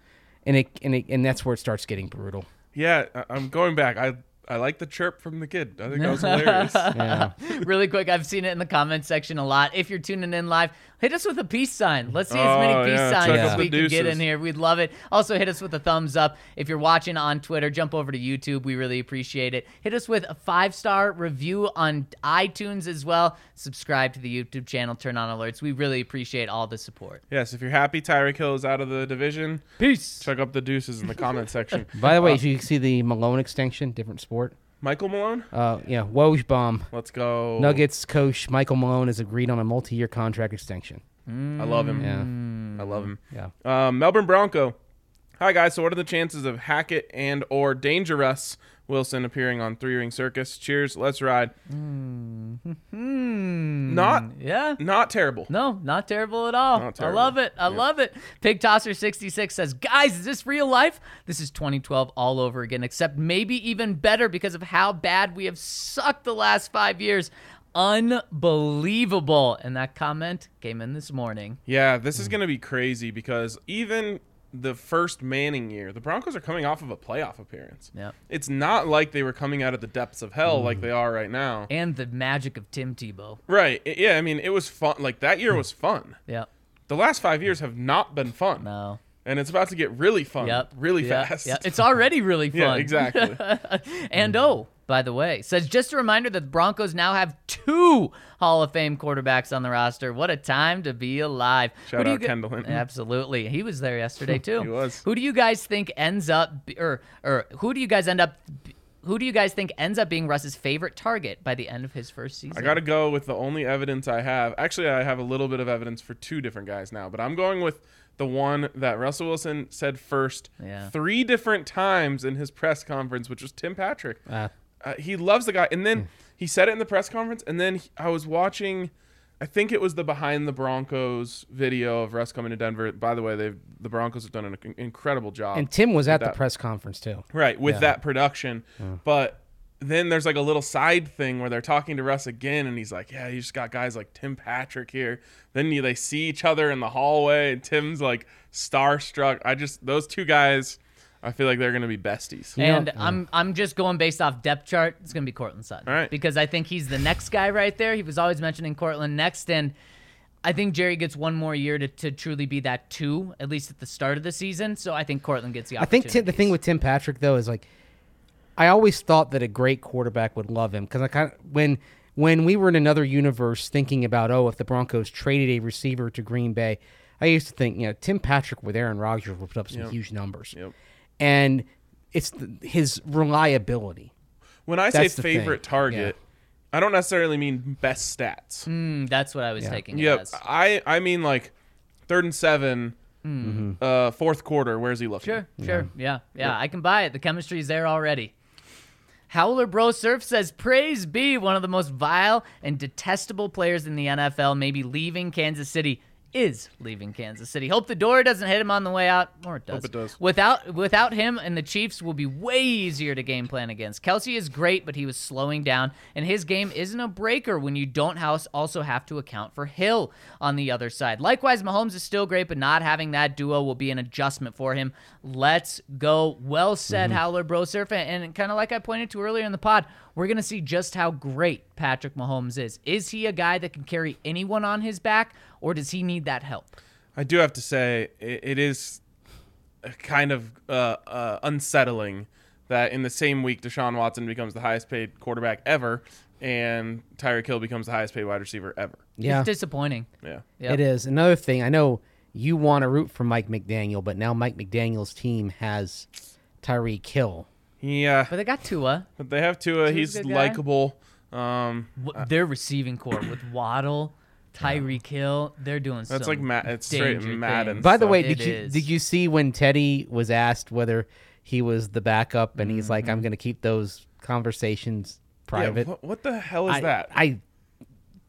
C: and it and it, and that's where it starts getting brutal.
A: Yeah, I'm going back. I I like the chirp from the kid. I think that was hilarious. [LAUGHS]
C: Yeah,
B: really quick, I've seen it in the comment section a lot. If you're tuning in live, hit us with a peace sign. Let's see as many
A: Oh,
B: peace
A: yeah,
B: signs
A: check
B: as we can get in here. We'd love it. Also, hit us with a thumbs up. If you're watching on Twitter, jump over to YouTube. We really appreciate it. Hit us with a five star review on iTunes as well. Subscribe to the YouTube channel. Turn on alerts. We really appreciate all the support.
A: yes, if you're happy Tyreek Hill is out of the division,
B: Peace.
A: check up the deuces in the comment section. [LAUGHS]
C: By the way, uh, did you see the Malone extension? Different sport.
A: Michael Malone,
C: Uh, yeah, Woj bomb.
A: let's go.
C: Nuggets coach Michael Malone has agreed on a multi-year contract extension.
A: I love him.
C: Yeah,
A: I love him.
C: yeah.
A: Um, Melbourne Bronco. Hi guys. So, what are the chances of Hackett and or Dangerous Wilson appearing on Three Ring Circus? Cheers. Let's ride.
B: Hmm.
A: Not
B: Yeah.
A: not terrible.
B: No, not terrible at all.
A: Not
B: I love it. I love it. Pig Tosser 66 says, Guys, is this real life? This is 2012 all over again, except maybe even better because of how bad we have sucked the last five years. Unbelievable. And that comment came in this morning.
A: Yeah, this is going to be crazy because even the first Manning year, the Broncos are coming off of a playoff appearance.
B: Yep.
A: It's not like they were coming out of the depths of hell like mm. they are right now.
B: And the magic of Tim Tebow.
A: Right. Yeah, I mean, it was fun. Like that year was hmm. fun.
B: Yep.
A: The last 5 years have not been fun.
B: No.
A: And it's about to get really fun.
B: Yep.
A: Really
B: Yep.
A: fast.
B: Yep. It's already really [LAUGHS] fun.
A: yeah, exactly. [LAUGHS]
B: And oh, by the way, says just a reminder that the Broncos now have two Hall of Fame quarterbacks on the roster. What a time to be alive.
A: Shout
B: Who do you
A: out
B: gu-
A: Kendall Hinton.
B: Absolutely. He was there yesterday [LAUGHS] too.
A: He was.
B: Who do you guys think ends up or or who do you guys end up who do you guys think ends up being Russ's favorite target by the end of his first season?
A: I got to go with the only evidence I have. Actually, I have a little bit of evidence for two different guys now, but I'm going with the one that Russell Wilson said first
B: Yeah.
A: three different times in his press conference, which was Tim Patrick.
C: Uh,
A: Uh, he loves the guy. And then he said it in the press conference, and then he- I was watching. I think it was the behind the Broncos video of Russ coming to Denver. By the way, they've the Broncos have done an incredible job.
C: and Tim was at the
A: that-
C: press conference too.
A: Right, with
C: Yeah.
A: that production. But then there's like a little side thing where they're talking to Russ again, and he's like, Yeah, you just got guys like Tim Patrick here. Then you, they see each other in the hallway, and Tim's like starstruck. I just, those two guys, I feel like they're going to be besties.
C: know-
B: and I'm I'm just going based off depth chart. It's gonna be Courtland Sutton,
A: All right.
B: Because I think he's the next guy right there. He was always mentioning Courtland next, and I think Jerry gets one more year to, to truly be that two, at least at the start of the season. So I think Courtland gets the
C: I think
B: opportunity.
C: Tim, the thing with Tim Patrick though is like, I always thought that a great quarterback would love him because I kind of when when we were in another universe thinking about oh if the Broncos traded a receiver to Green Bay, I used to think you know Tim Patrick with Aaron Rodgers would put up some
A: Yep.
C: huge numbers,
A: Yep.
C: And it's the, his reliability.
A: When I say
C: That's the thing.
A: favorite target, I don't necessarily mean best stats.
B: Mm, that's what I was taking it
A: Yep.
B: as.
A: I, I mean like third and 7 uh, fourth quarter. Where's he looking?
B: Sure, sure. Yeah, yeah, I can buy it. The chemistry's there already. Howler Bro Surf says, Praise be one of the most vile and detestable players in the NFL, maybe leaving Kansas City. Is leaving Kansas City. Hope the door doesn't hit him on the way out. Or it does.
A: it does.
B: Without without him and the Chiefs will be way easier to game plan against. Kelce is great, but he was slowing down, and his game isn't a breaker when you don't house also have to account for Hill on the other side. Likewise, Mahomes is still great, but not having that duo will be an adjustment for him. Let's go. Well said, mm-hmm. Howler Bro Surf. And, and kind of like I pointed to earlier in the pod, we're gonna see just how great Patrick Mahomes is. Is he a guy that can carry anyone on his back, or does he need that help?
A: I do have to say it, it is kind of uh, uh, unsettling that in the same week Deshaun Watson becomes the highest paid quarterback ever, and Tyreek Hill becomes the highest paid wide receiver ever.
C: Yeah,
B: It's disappointing.
A: Yeah.
B: Yep.
C: it is. Another thing, I know you want to root for Mike McDaniel, but now Mike McDaniel's team has Tyreek Hill.
A: Yeah,
B: But they got Tua.
A: but they have Tua.
B: Tua's
A: He's
B: a good guy.
A: likable. Um,
B: W- their receiving corps with Waddle, Tyreek Hill, they're doing
A: That's
B: some
A: like Ma- it's straight
B: danger
A: Madden.
B: things.
C: By the
A: stuff.
C: way,
B: It
C: did you
B: is.
C: did you see when Teddy was asked whether he was the backup, and he's like,
B: Mm-hmm.
C: "I'm going to keep those conversations
A: Yeah,
C: private."
A: what, what the hell is
C: I,
A: that?
C: I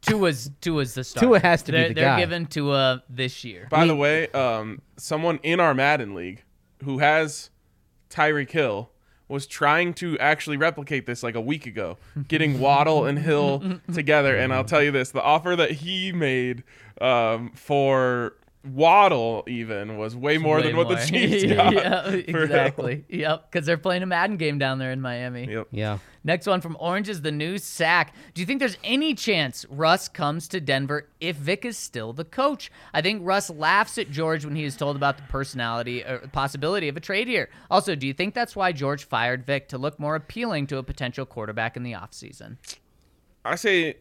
B: Tua's Tua's the starter.
C: Tua has to be
B: they're,
C: the
B: they're
C: guy.
B: giving Tua this year.
A: By the way, um, someone in our Madden league who has Tyreek Hill was trying to actually replicate this like a week ago, getting Waddle and Hill [LAUGHS] together. And I'll tell you this: the offer that he made um, for Waddle even was way more
B: Way
A: than what the
B: more.
A: Chiefs [LAUGHS] got.
B: yeah, [LAUGHS]
A: for Hill.
B: exactly. Yep, because they're playing a Madden game down there in Miami.
A: Yep.
C: yeah.
B: Next one from Orange is the new sack. Do you think there's any chance Russ comes to Denver if Vic is still the coach? I think Russ laughs at George when he is told about the personality or possibility of a trade here. Also, do you think that's why George fired Vic to look more appealing to a potential quarterback in the offseason?
A: I say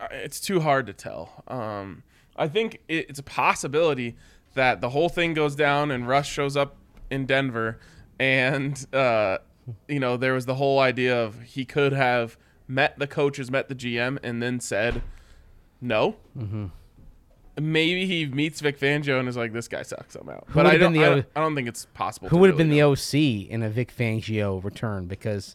A: uh, it's too hard to tell. Um, I think it's a possibility that the whole thing goes down and Russ shows up in Denver, and uh, you know there was the whole idea of he could have met the coaches, met the GM, and then said no. Mm-hmm. Maybe he meets Vic Fangio and is like, "This guy sucks. I'm out." But I don't,
C: the
A: I,
C: O-
A: don't, I don't think it's possible.
C: Who would have
A: really
C: been the. OC in a Vic Fangio return? Because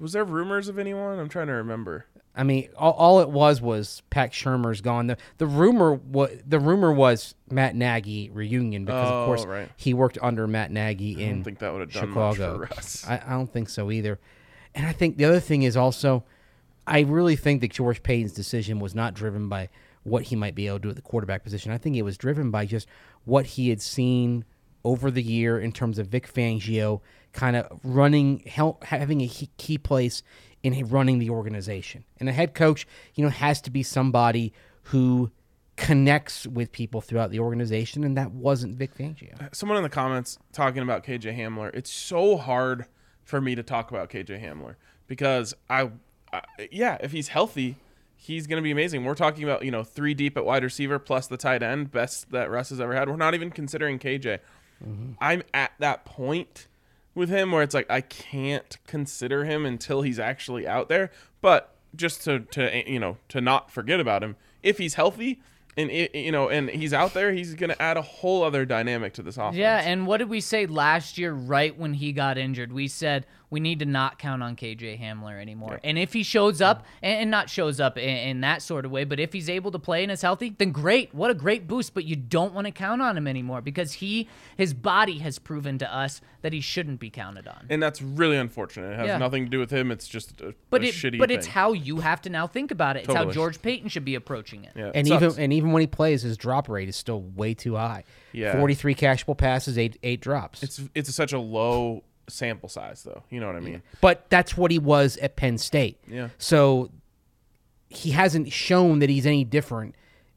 A: Was there rumors of anyone? I'm trying to remember.
C: I mean, all, all it was was Pat Shurmur's gone. The the rumor was the rumor was Matt Nagy reunion because
A: Oh,
C: of course
A: right.
C: he worked under Matt Nagy
A: I
C: in
A: don't think that would have done
C: Chicago. I, I don't think so either. And I think the other thing is also, I really think that George Paton's decision was not driven by what he might be able to do at the quarterback position. I think it was driven by just what he had seen over the year in terms of Vic Fangio kind of running, having a key place in running the organization. And a head coach, you know, has to be somebody who connects with people throughout the organization, and that wasn't Vic Fangio.
A: Uh, someone in the comments talking about KJ Hamler. It's so hard for me to talk about KJ Hamler because I, I yeah, if he's healthy, he's going to be amazing. We're talking about, you know, three deep at wide receiver plus the tight end, best that Russ has ever had. We're not even considering KJ. Mm-hmm. I'm at that point with him where it's like I can't consider him until he's actually out there. But just to to you know to not forget about him, if he's healthy and it, you know and he's out there, he's going to add a whole other dynamic to this offense.
B: Yeah, and what did we say last year right when he got injured? We said we need to not count on KJ Hamler anymore. And if he shows up, and, and not shows up in, in that sort of way, but if he's able to play and is healthy, then great. What a great boost. But you don't want to count on him anymore because he, his body has proven to us that he shouldn't be counted on.
A: and that's really unfortunate. It has
B: Yeah.
A: nothing to do with him. It's just a,
B: But
A: a
B: it,
A: shitty
B: but
A: thing.
B: it's how you have to now think about it. It's how George Paton should be approaching it.
A: yeah, it
C: and
A: sucks.
C: even and even when he plays, his drop rate is still way too high.
A: Yeah.
C: forty three catchable passes, eight eight drops.
A: it's it's such a low sample size though. You know what I mean?
C: but that's what he was at Penn State.
A: Yeah.
C: So he hasn't shown that he's any different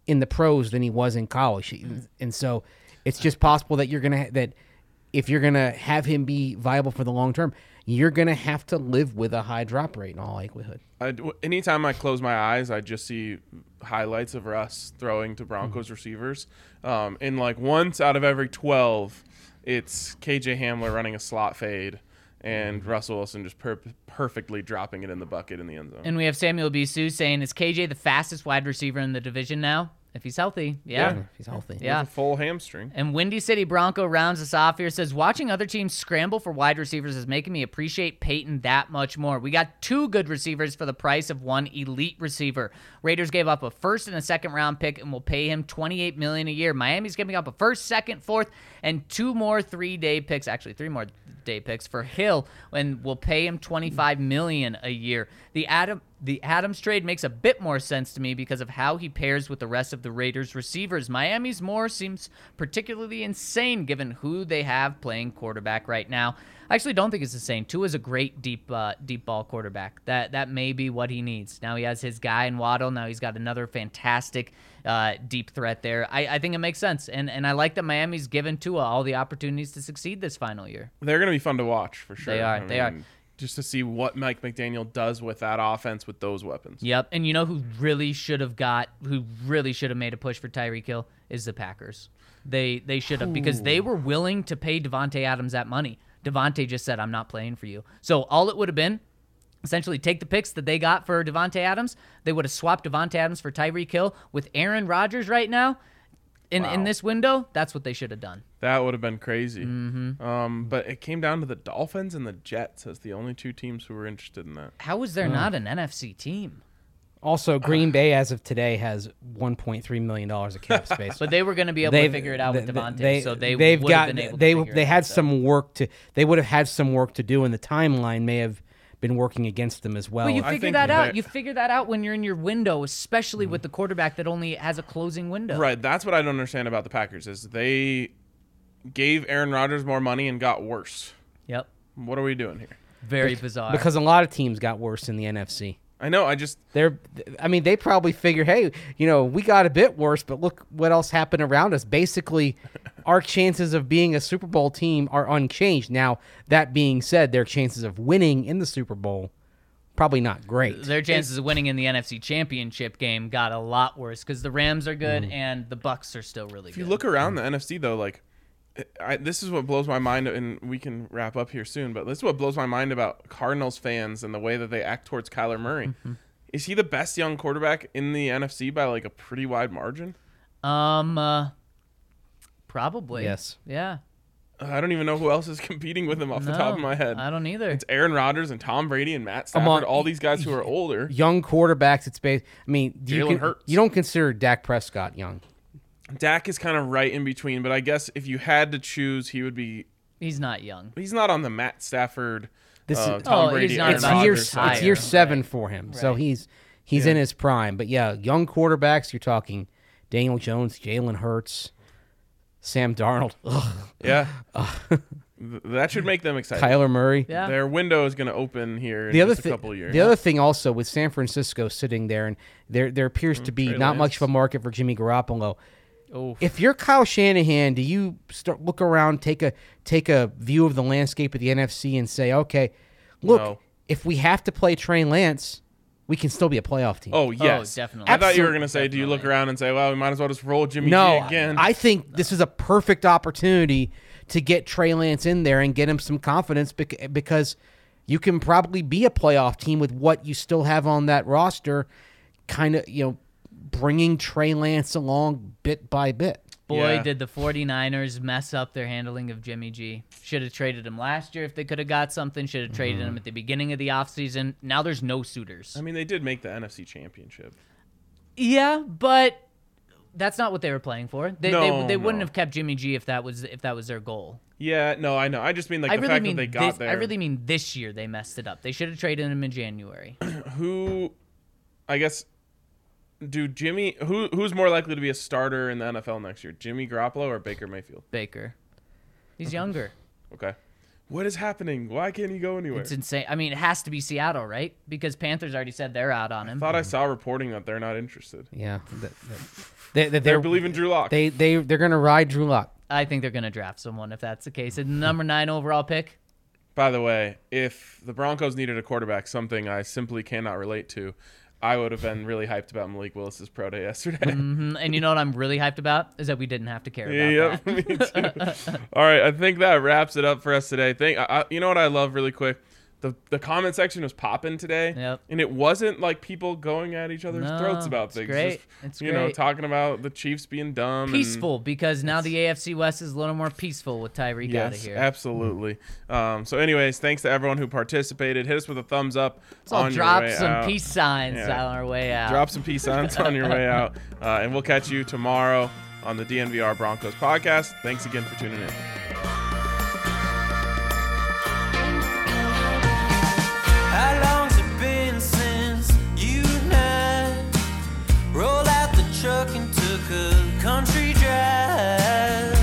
C: in the pros than he was in college, and so it's just possible that you're gonna that if you're gonna have him be viable for the long term, you're gonna have to live with a high drop rate in all likelihood.
A: I, anytime I close my eyes, I just see highlights of Russ throwing to Broncos receivers. Um, and like once out of every 12, it's KJ Hamler running a slot fade and mm-hmm. Russell Wilson just per- perfectly dropping it in the bucket in the end zone.
B: And we have Samuel Bisu saying, is KJ the fastest wide receiver in the division now? If he's healthy, yeah.
C: If he's healthy.
B: Yeah.
A: With a full hamstring.
B: And Windy City Bronco rounds us off here. Says watching other teams scramble for wide receivers is making me appreciate Paton that much more. We got two good receivers for the price of one elite receiver. Raiders gave up a first and a second round pick and will pay him 28 million a year. Miami's giving up a first, second, fourth, and two more three day picks. Actually, three more day picks for Hill, and will pay him 25 million a year. The Adam the Adams trade makes a bit more sense to me because of how he pairs with the rest of the Raiders receivers. Miami's more seems particularly insane given who they have playing quarterback right now. I actually don't think it's insane. Tua is a great deep uh, deep ball quarterback. That that may be what he needs. Now he has his guy in Waddle. Now he's got another fantastic uh, deep threat there. I, I think it makes sense, and and I like that Miami's given Tua all the opportunities to succeed this final year.
A: They're going to be fun to watch for sure.
B: They are,
A: I
B: they are.
A: Just to see what Mike McDaniel does with that offense with those weapons.
B: Yep. And you know who really should have got who really should have made a push for Tyreek Hill is the Packers. They they should have because they were willing to pay Davante Adams that money. Davante just said, "I'm not playing for you." So all it would have been essentially take the picks that they got for Davante Adams. They would have swapped Davante Adams for Tyreek Hill with Aaron Rodgers right now. In, in this window, that's what they should have done.
A: That would have been crazy. Mm-hmm. Um, but it came down to the Dolphins and the Jets as the only two teams who were interested in that.
B: How was there not an NFC team?
C: Also, Green Bay, as of today, has 1.3 million dollars of cap [LAUGHS] space.
B: But they were going to be able to
C: They've-
B: figure it out with
C: Davante,
B: so they've Davante,
C: they- had some work
B: so they
C: they've
B: would
C: got
B: have been able
C: they
B: to figure
C: they
B: it
C: had
B: out.
C: some work to they would have had some work to do, and the timeline may have been working against them as well.
B: But you
A: I
B: figure
A: think
B: that out. You figure that out when you're in your window, especially with mm-hmm. the quarterback that only has a closing window.
A: Right. That's what I don't understand about the Packers is they gave Aaron Rodgers more money and got worse.
B: Yep.
A: What are we doing here?
B: Very bizarre.
C: because a lot of teams got worse in the NFC.
A: I know. I just
C: They're, I mean, they probably figure, hey, you know, we got a bit worse, but look what else happened around us. Basically, [LAUGHS] our chances of being a Super Bowl team are unchanged. Now, that being said, their chances of winning in the Super Bowl probably not great.
B: their chances of winning in the NFC Championship game got a lot worse because the Rams are good mm. and the Bucks are still really
A: if
B: good.
A: you look around mm. the NFC though, like I, this is what blows my mind, and we can wrap up here soon. But this is what blows my mind about Cardinals fans and the way that they act towards Kyler Murray.
B: Mm-hmm.
A: Is he the best young quarterback in the NFC by like a pretty wide margin?
B: um, uh, probably.
C: Yes.
B: Yeah.
A: I don't even know who else is [LAUGHS] competing with him off the top of my head.
B: I don't either.
A: It's Aaron Rodgers and Tom Brady and Matt Stafford,
C: Among-
A: all these guys who are older.
C: Young quarterbacks, it's based. I mean, you,
A: Jalen
C: con-
A: Hurts.
C: you don't consider Dak Prescott young.
A: Dak is kind of right in between, but I guess if you had to choose, he would be.
B: He's not young.
A: He's not on the Matt Stafford,
C: This
A: uh,
C: is-
A: Tom
B: Oh,
A: Brady,
B: he's not
C: It's year, it's year
B: Right.
C: seven for him, so
B: Right.
C: he's he's in his prime. But yeah, young quarterbacks. You're talking Daniel Jones, Jalen Hurts, Sam Darnold, [LAUGHS] ugh,
A: Yeah, [LAUGHS] Th- that should make them excited.
C: Kyler Murray.
B: Yeah.
A: Their window is going to open here in
C: the other
A: just a
C: thing,
A: couple years.
C: the other thing also with San Francisco sitting there, and there there appears to be
A: Trey
C: not much of a market for Jimmy Garoppolo.
B: Oh,
C: If you're Kyle Shanahan, do you start look around, take a take a view of the landscape of the NFC, and say, okay, look,
A: No.
C: if we have to play Trey Lance, we can still be a playoff team.
A: oh, oh yes,
B: definitely.
A: I thought you were going to say, do you look around and say, well, we might as well just roll Jimmy
C: no,
A: G again?
C: I think this is a perfect opportunity to get Trey Lance in there and get him some confidence because you can probably be a playoff team with what you still have on that roster, kind of, you know, bringing Trey Lance along bit by bit.
B: boy,
A: Yeah.
B: did the 49ers mess up their handling of Jimmy G. Should have traded him last year if they could have got something. Should have traded
A: Mm-hmm.
B: him at the beginning of the offseason. Now there's no suitors.
A: I mean, they did make the NFC Championship.
B: Yeah, but that's not what they were playing for. They,
A: No,
B: they, they wouldn't have kept Jimmy G if that was if that was their goal.
A: Yeah, no, I know. I just mean like
B: I
A: the
B: really
A: fact
B: mean
A: that they got
B: this,
A: there.
B: I really mean this year they messed it up. They should have traded him in January. [CLEARS THROAT]
A: who, I guess, do Jimmy? Who who's more likely to be a starter in the NFL next year, Jimmy Garoppolo or Baker Mayfield?
B: Baker, he's mm-hmm. younger.
A: Okay, what is happening? Why can't he go anywhere?
B: It's insane. I mean, it has to be Seattle, right? Because Panthers already said they're out on him.
A: I thought I saw reporting that they're not interested.
C: Yeah, that, that, they, they,
A: They're
C: they're
A: believing Drew Lock.
C: they they they're gonna ride Drew Lock.
B: I think they're going to draft someone if that's the case. And number nine overall pick.
A: By the way, if the Broncos needed a quarterback, something I simply cannot relate to, I would have been really hyped about Malik Willis's pro day yesterday.
B: Mhm. And you know what I'm really hyped about is that we didn't have to care about
A: Yep,
B: that. [LAUGHS]
A: me too. All right, I think that wraps it up for us today. Thank, I, I, you know what I love really quick. The, the comment section was popping today,
B: Yep.
A: and it wasn't like people going at each other's
B: No,
A: throats about
B: it's
A: things.
B: great.
A: Just,
B: It's
A: you know, talking about the Chiefs being dumb. and-
B: Peaceful because now the AFC West is a little more peaceful with Tyreek out of
A: Yes,
B: here.
A: absolutely. Um, so, anyways, thanks to everyone who participated. Hit us with a thumbs up.
B: Let's all
A: on your
B: drop some
A: out.
B: peace signs
A: Yeah.
B: on our way out.
A: Drop some peace signs on your way out. [LAUGHS] Uh, and we'll catch you tomorrow on the DNVR Broncos podcast. Thanks again for tuning in.
E: Took a country drive?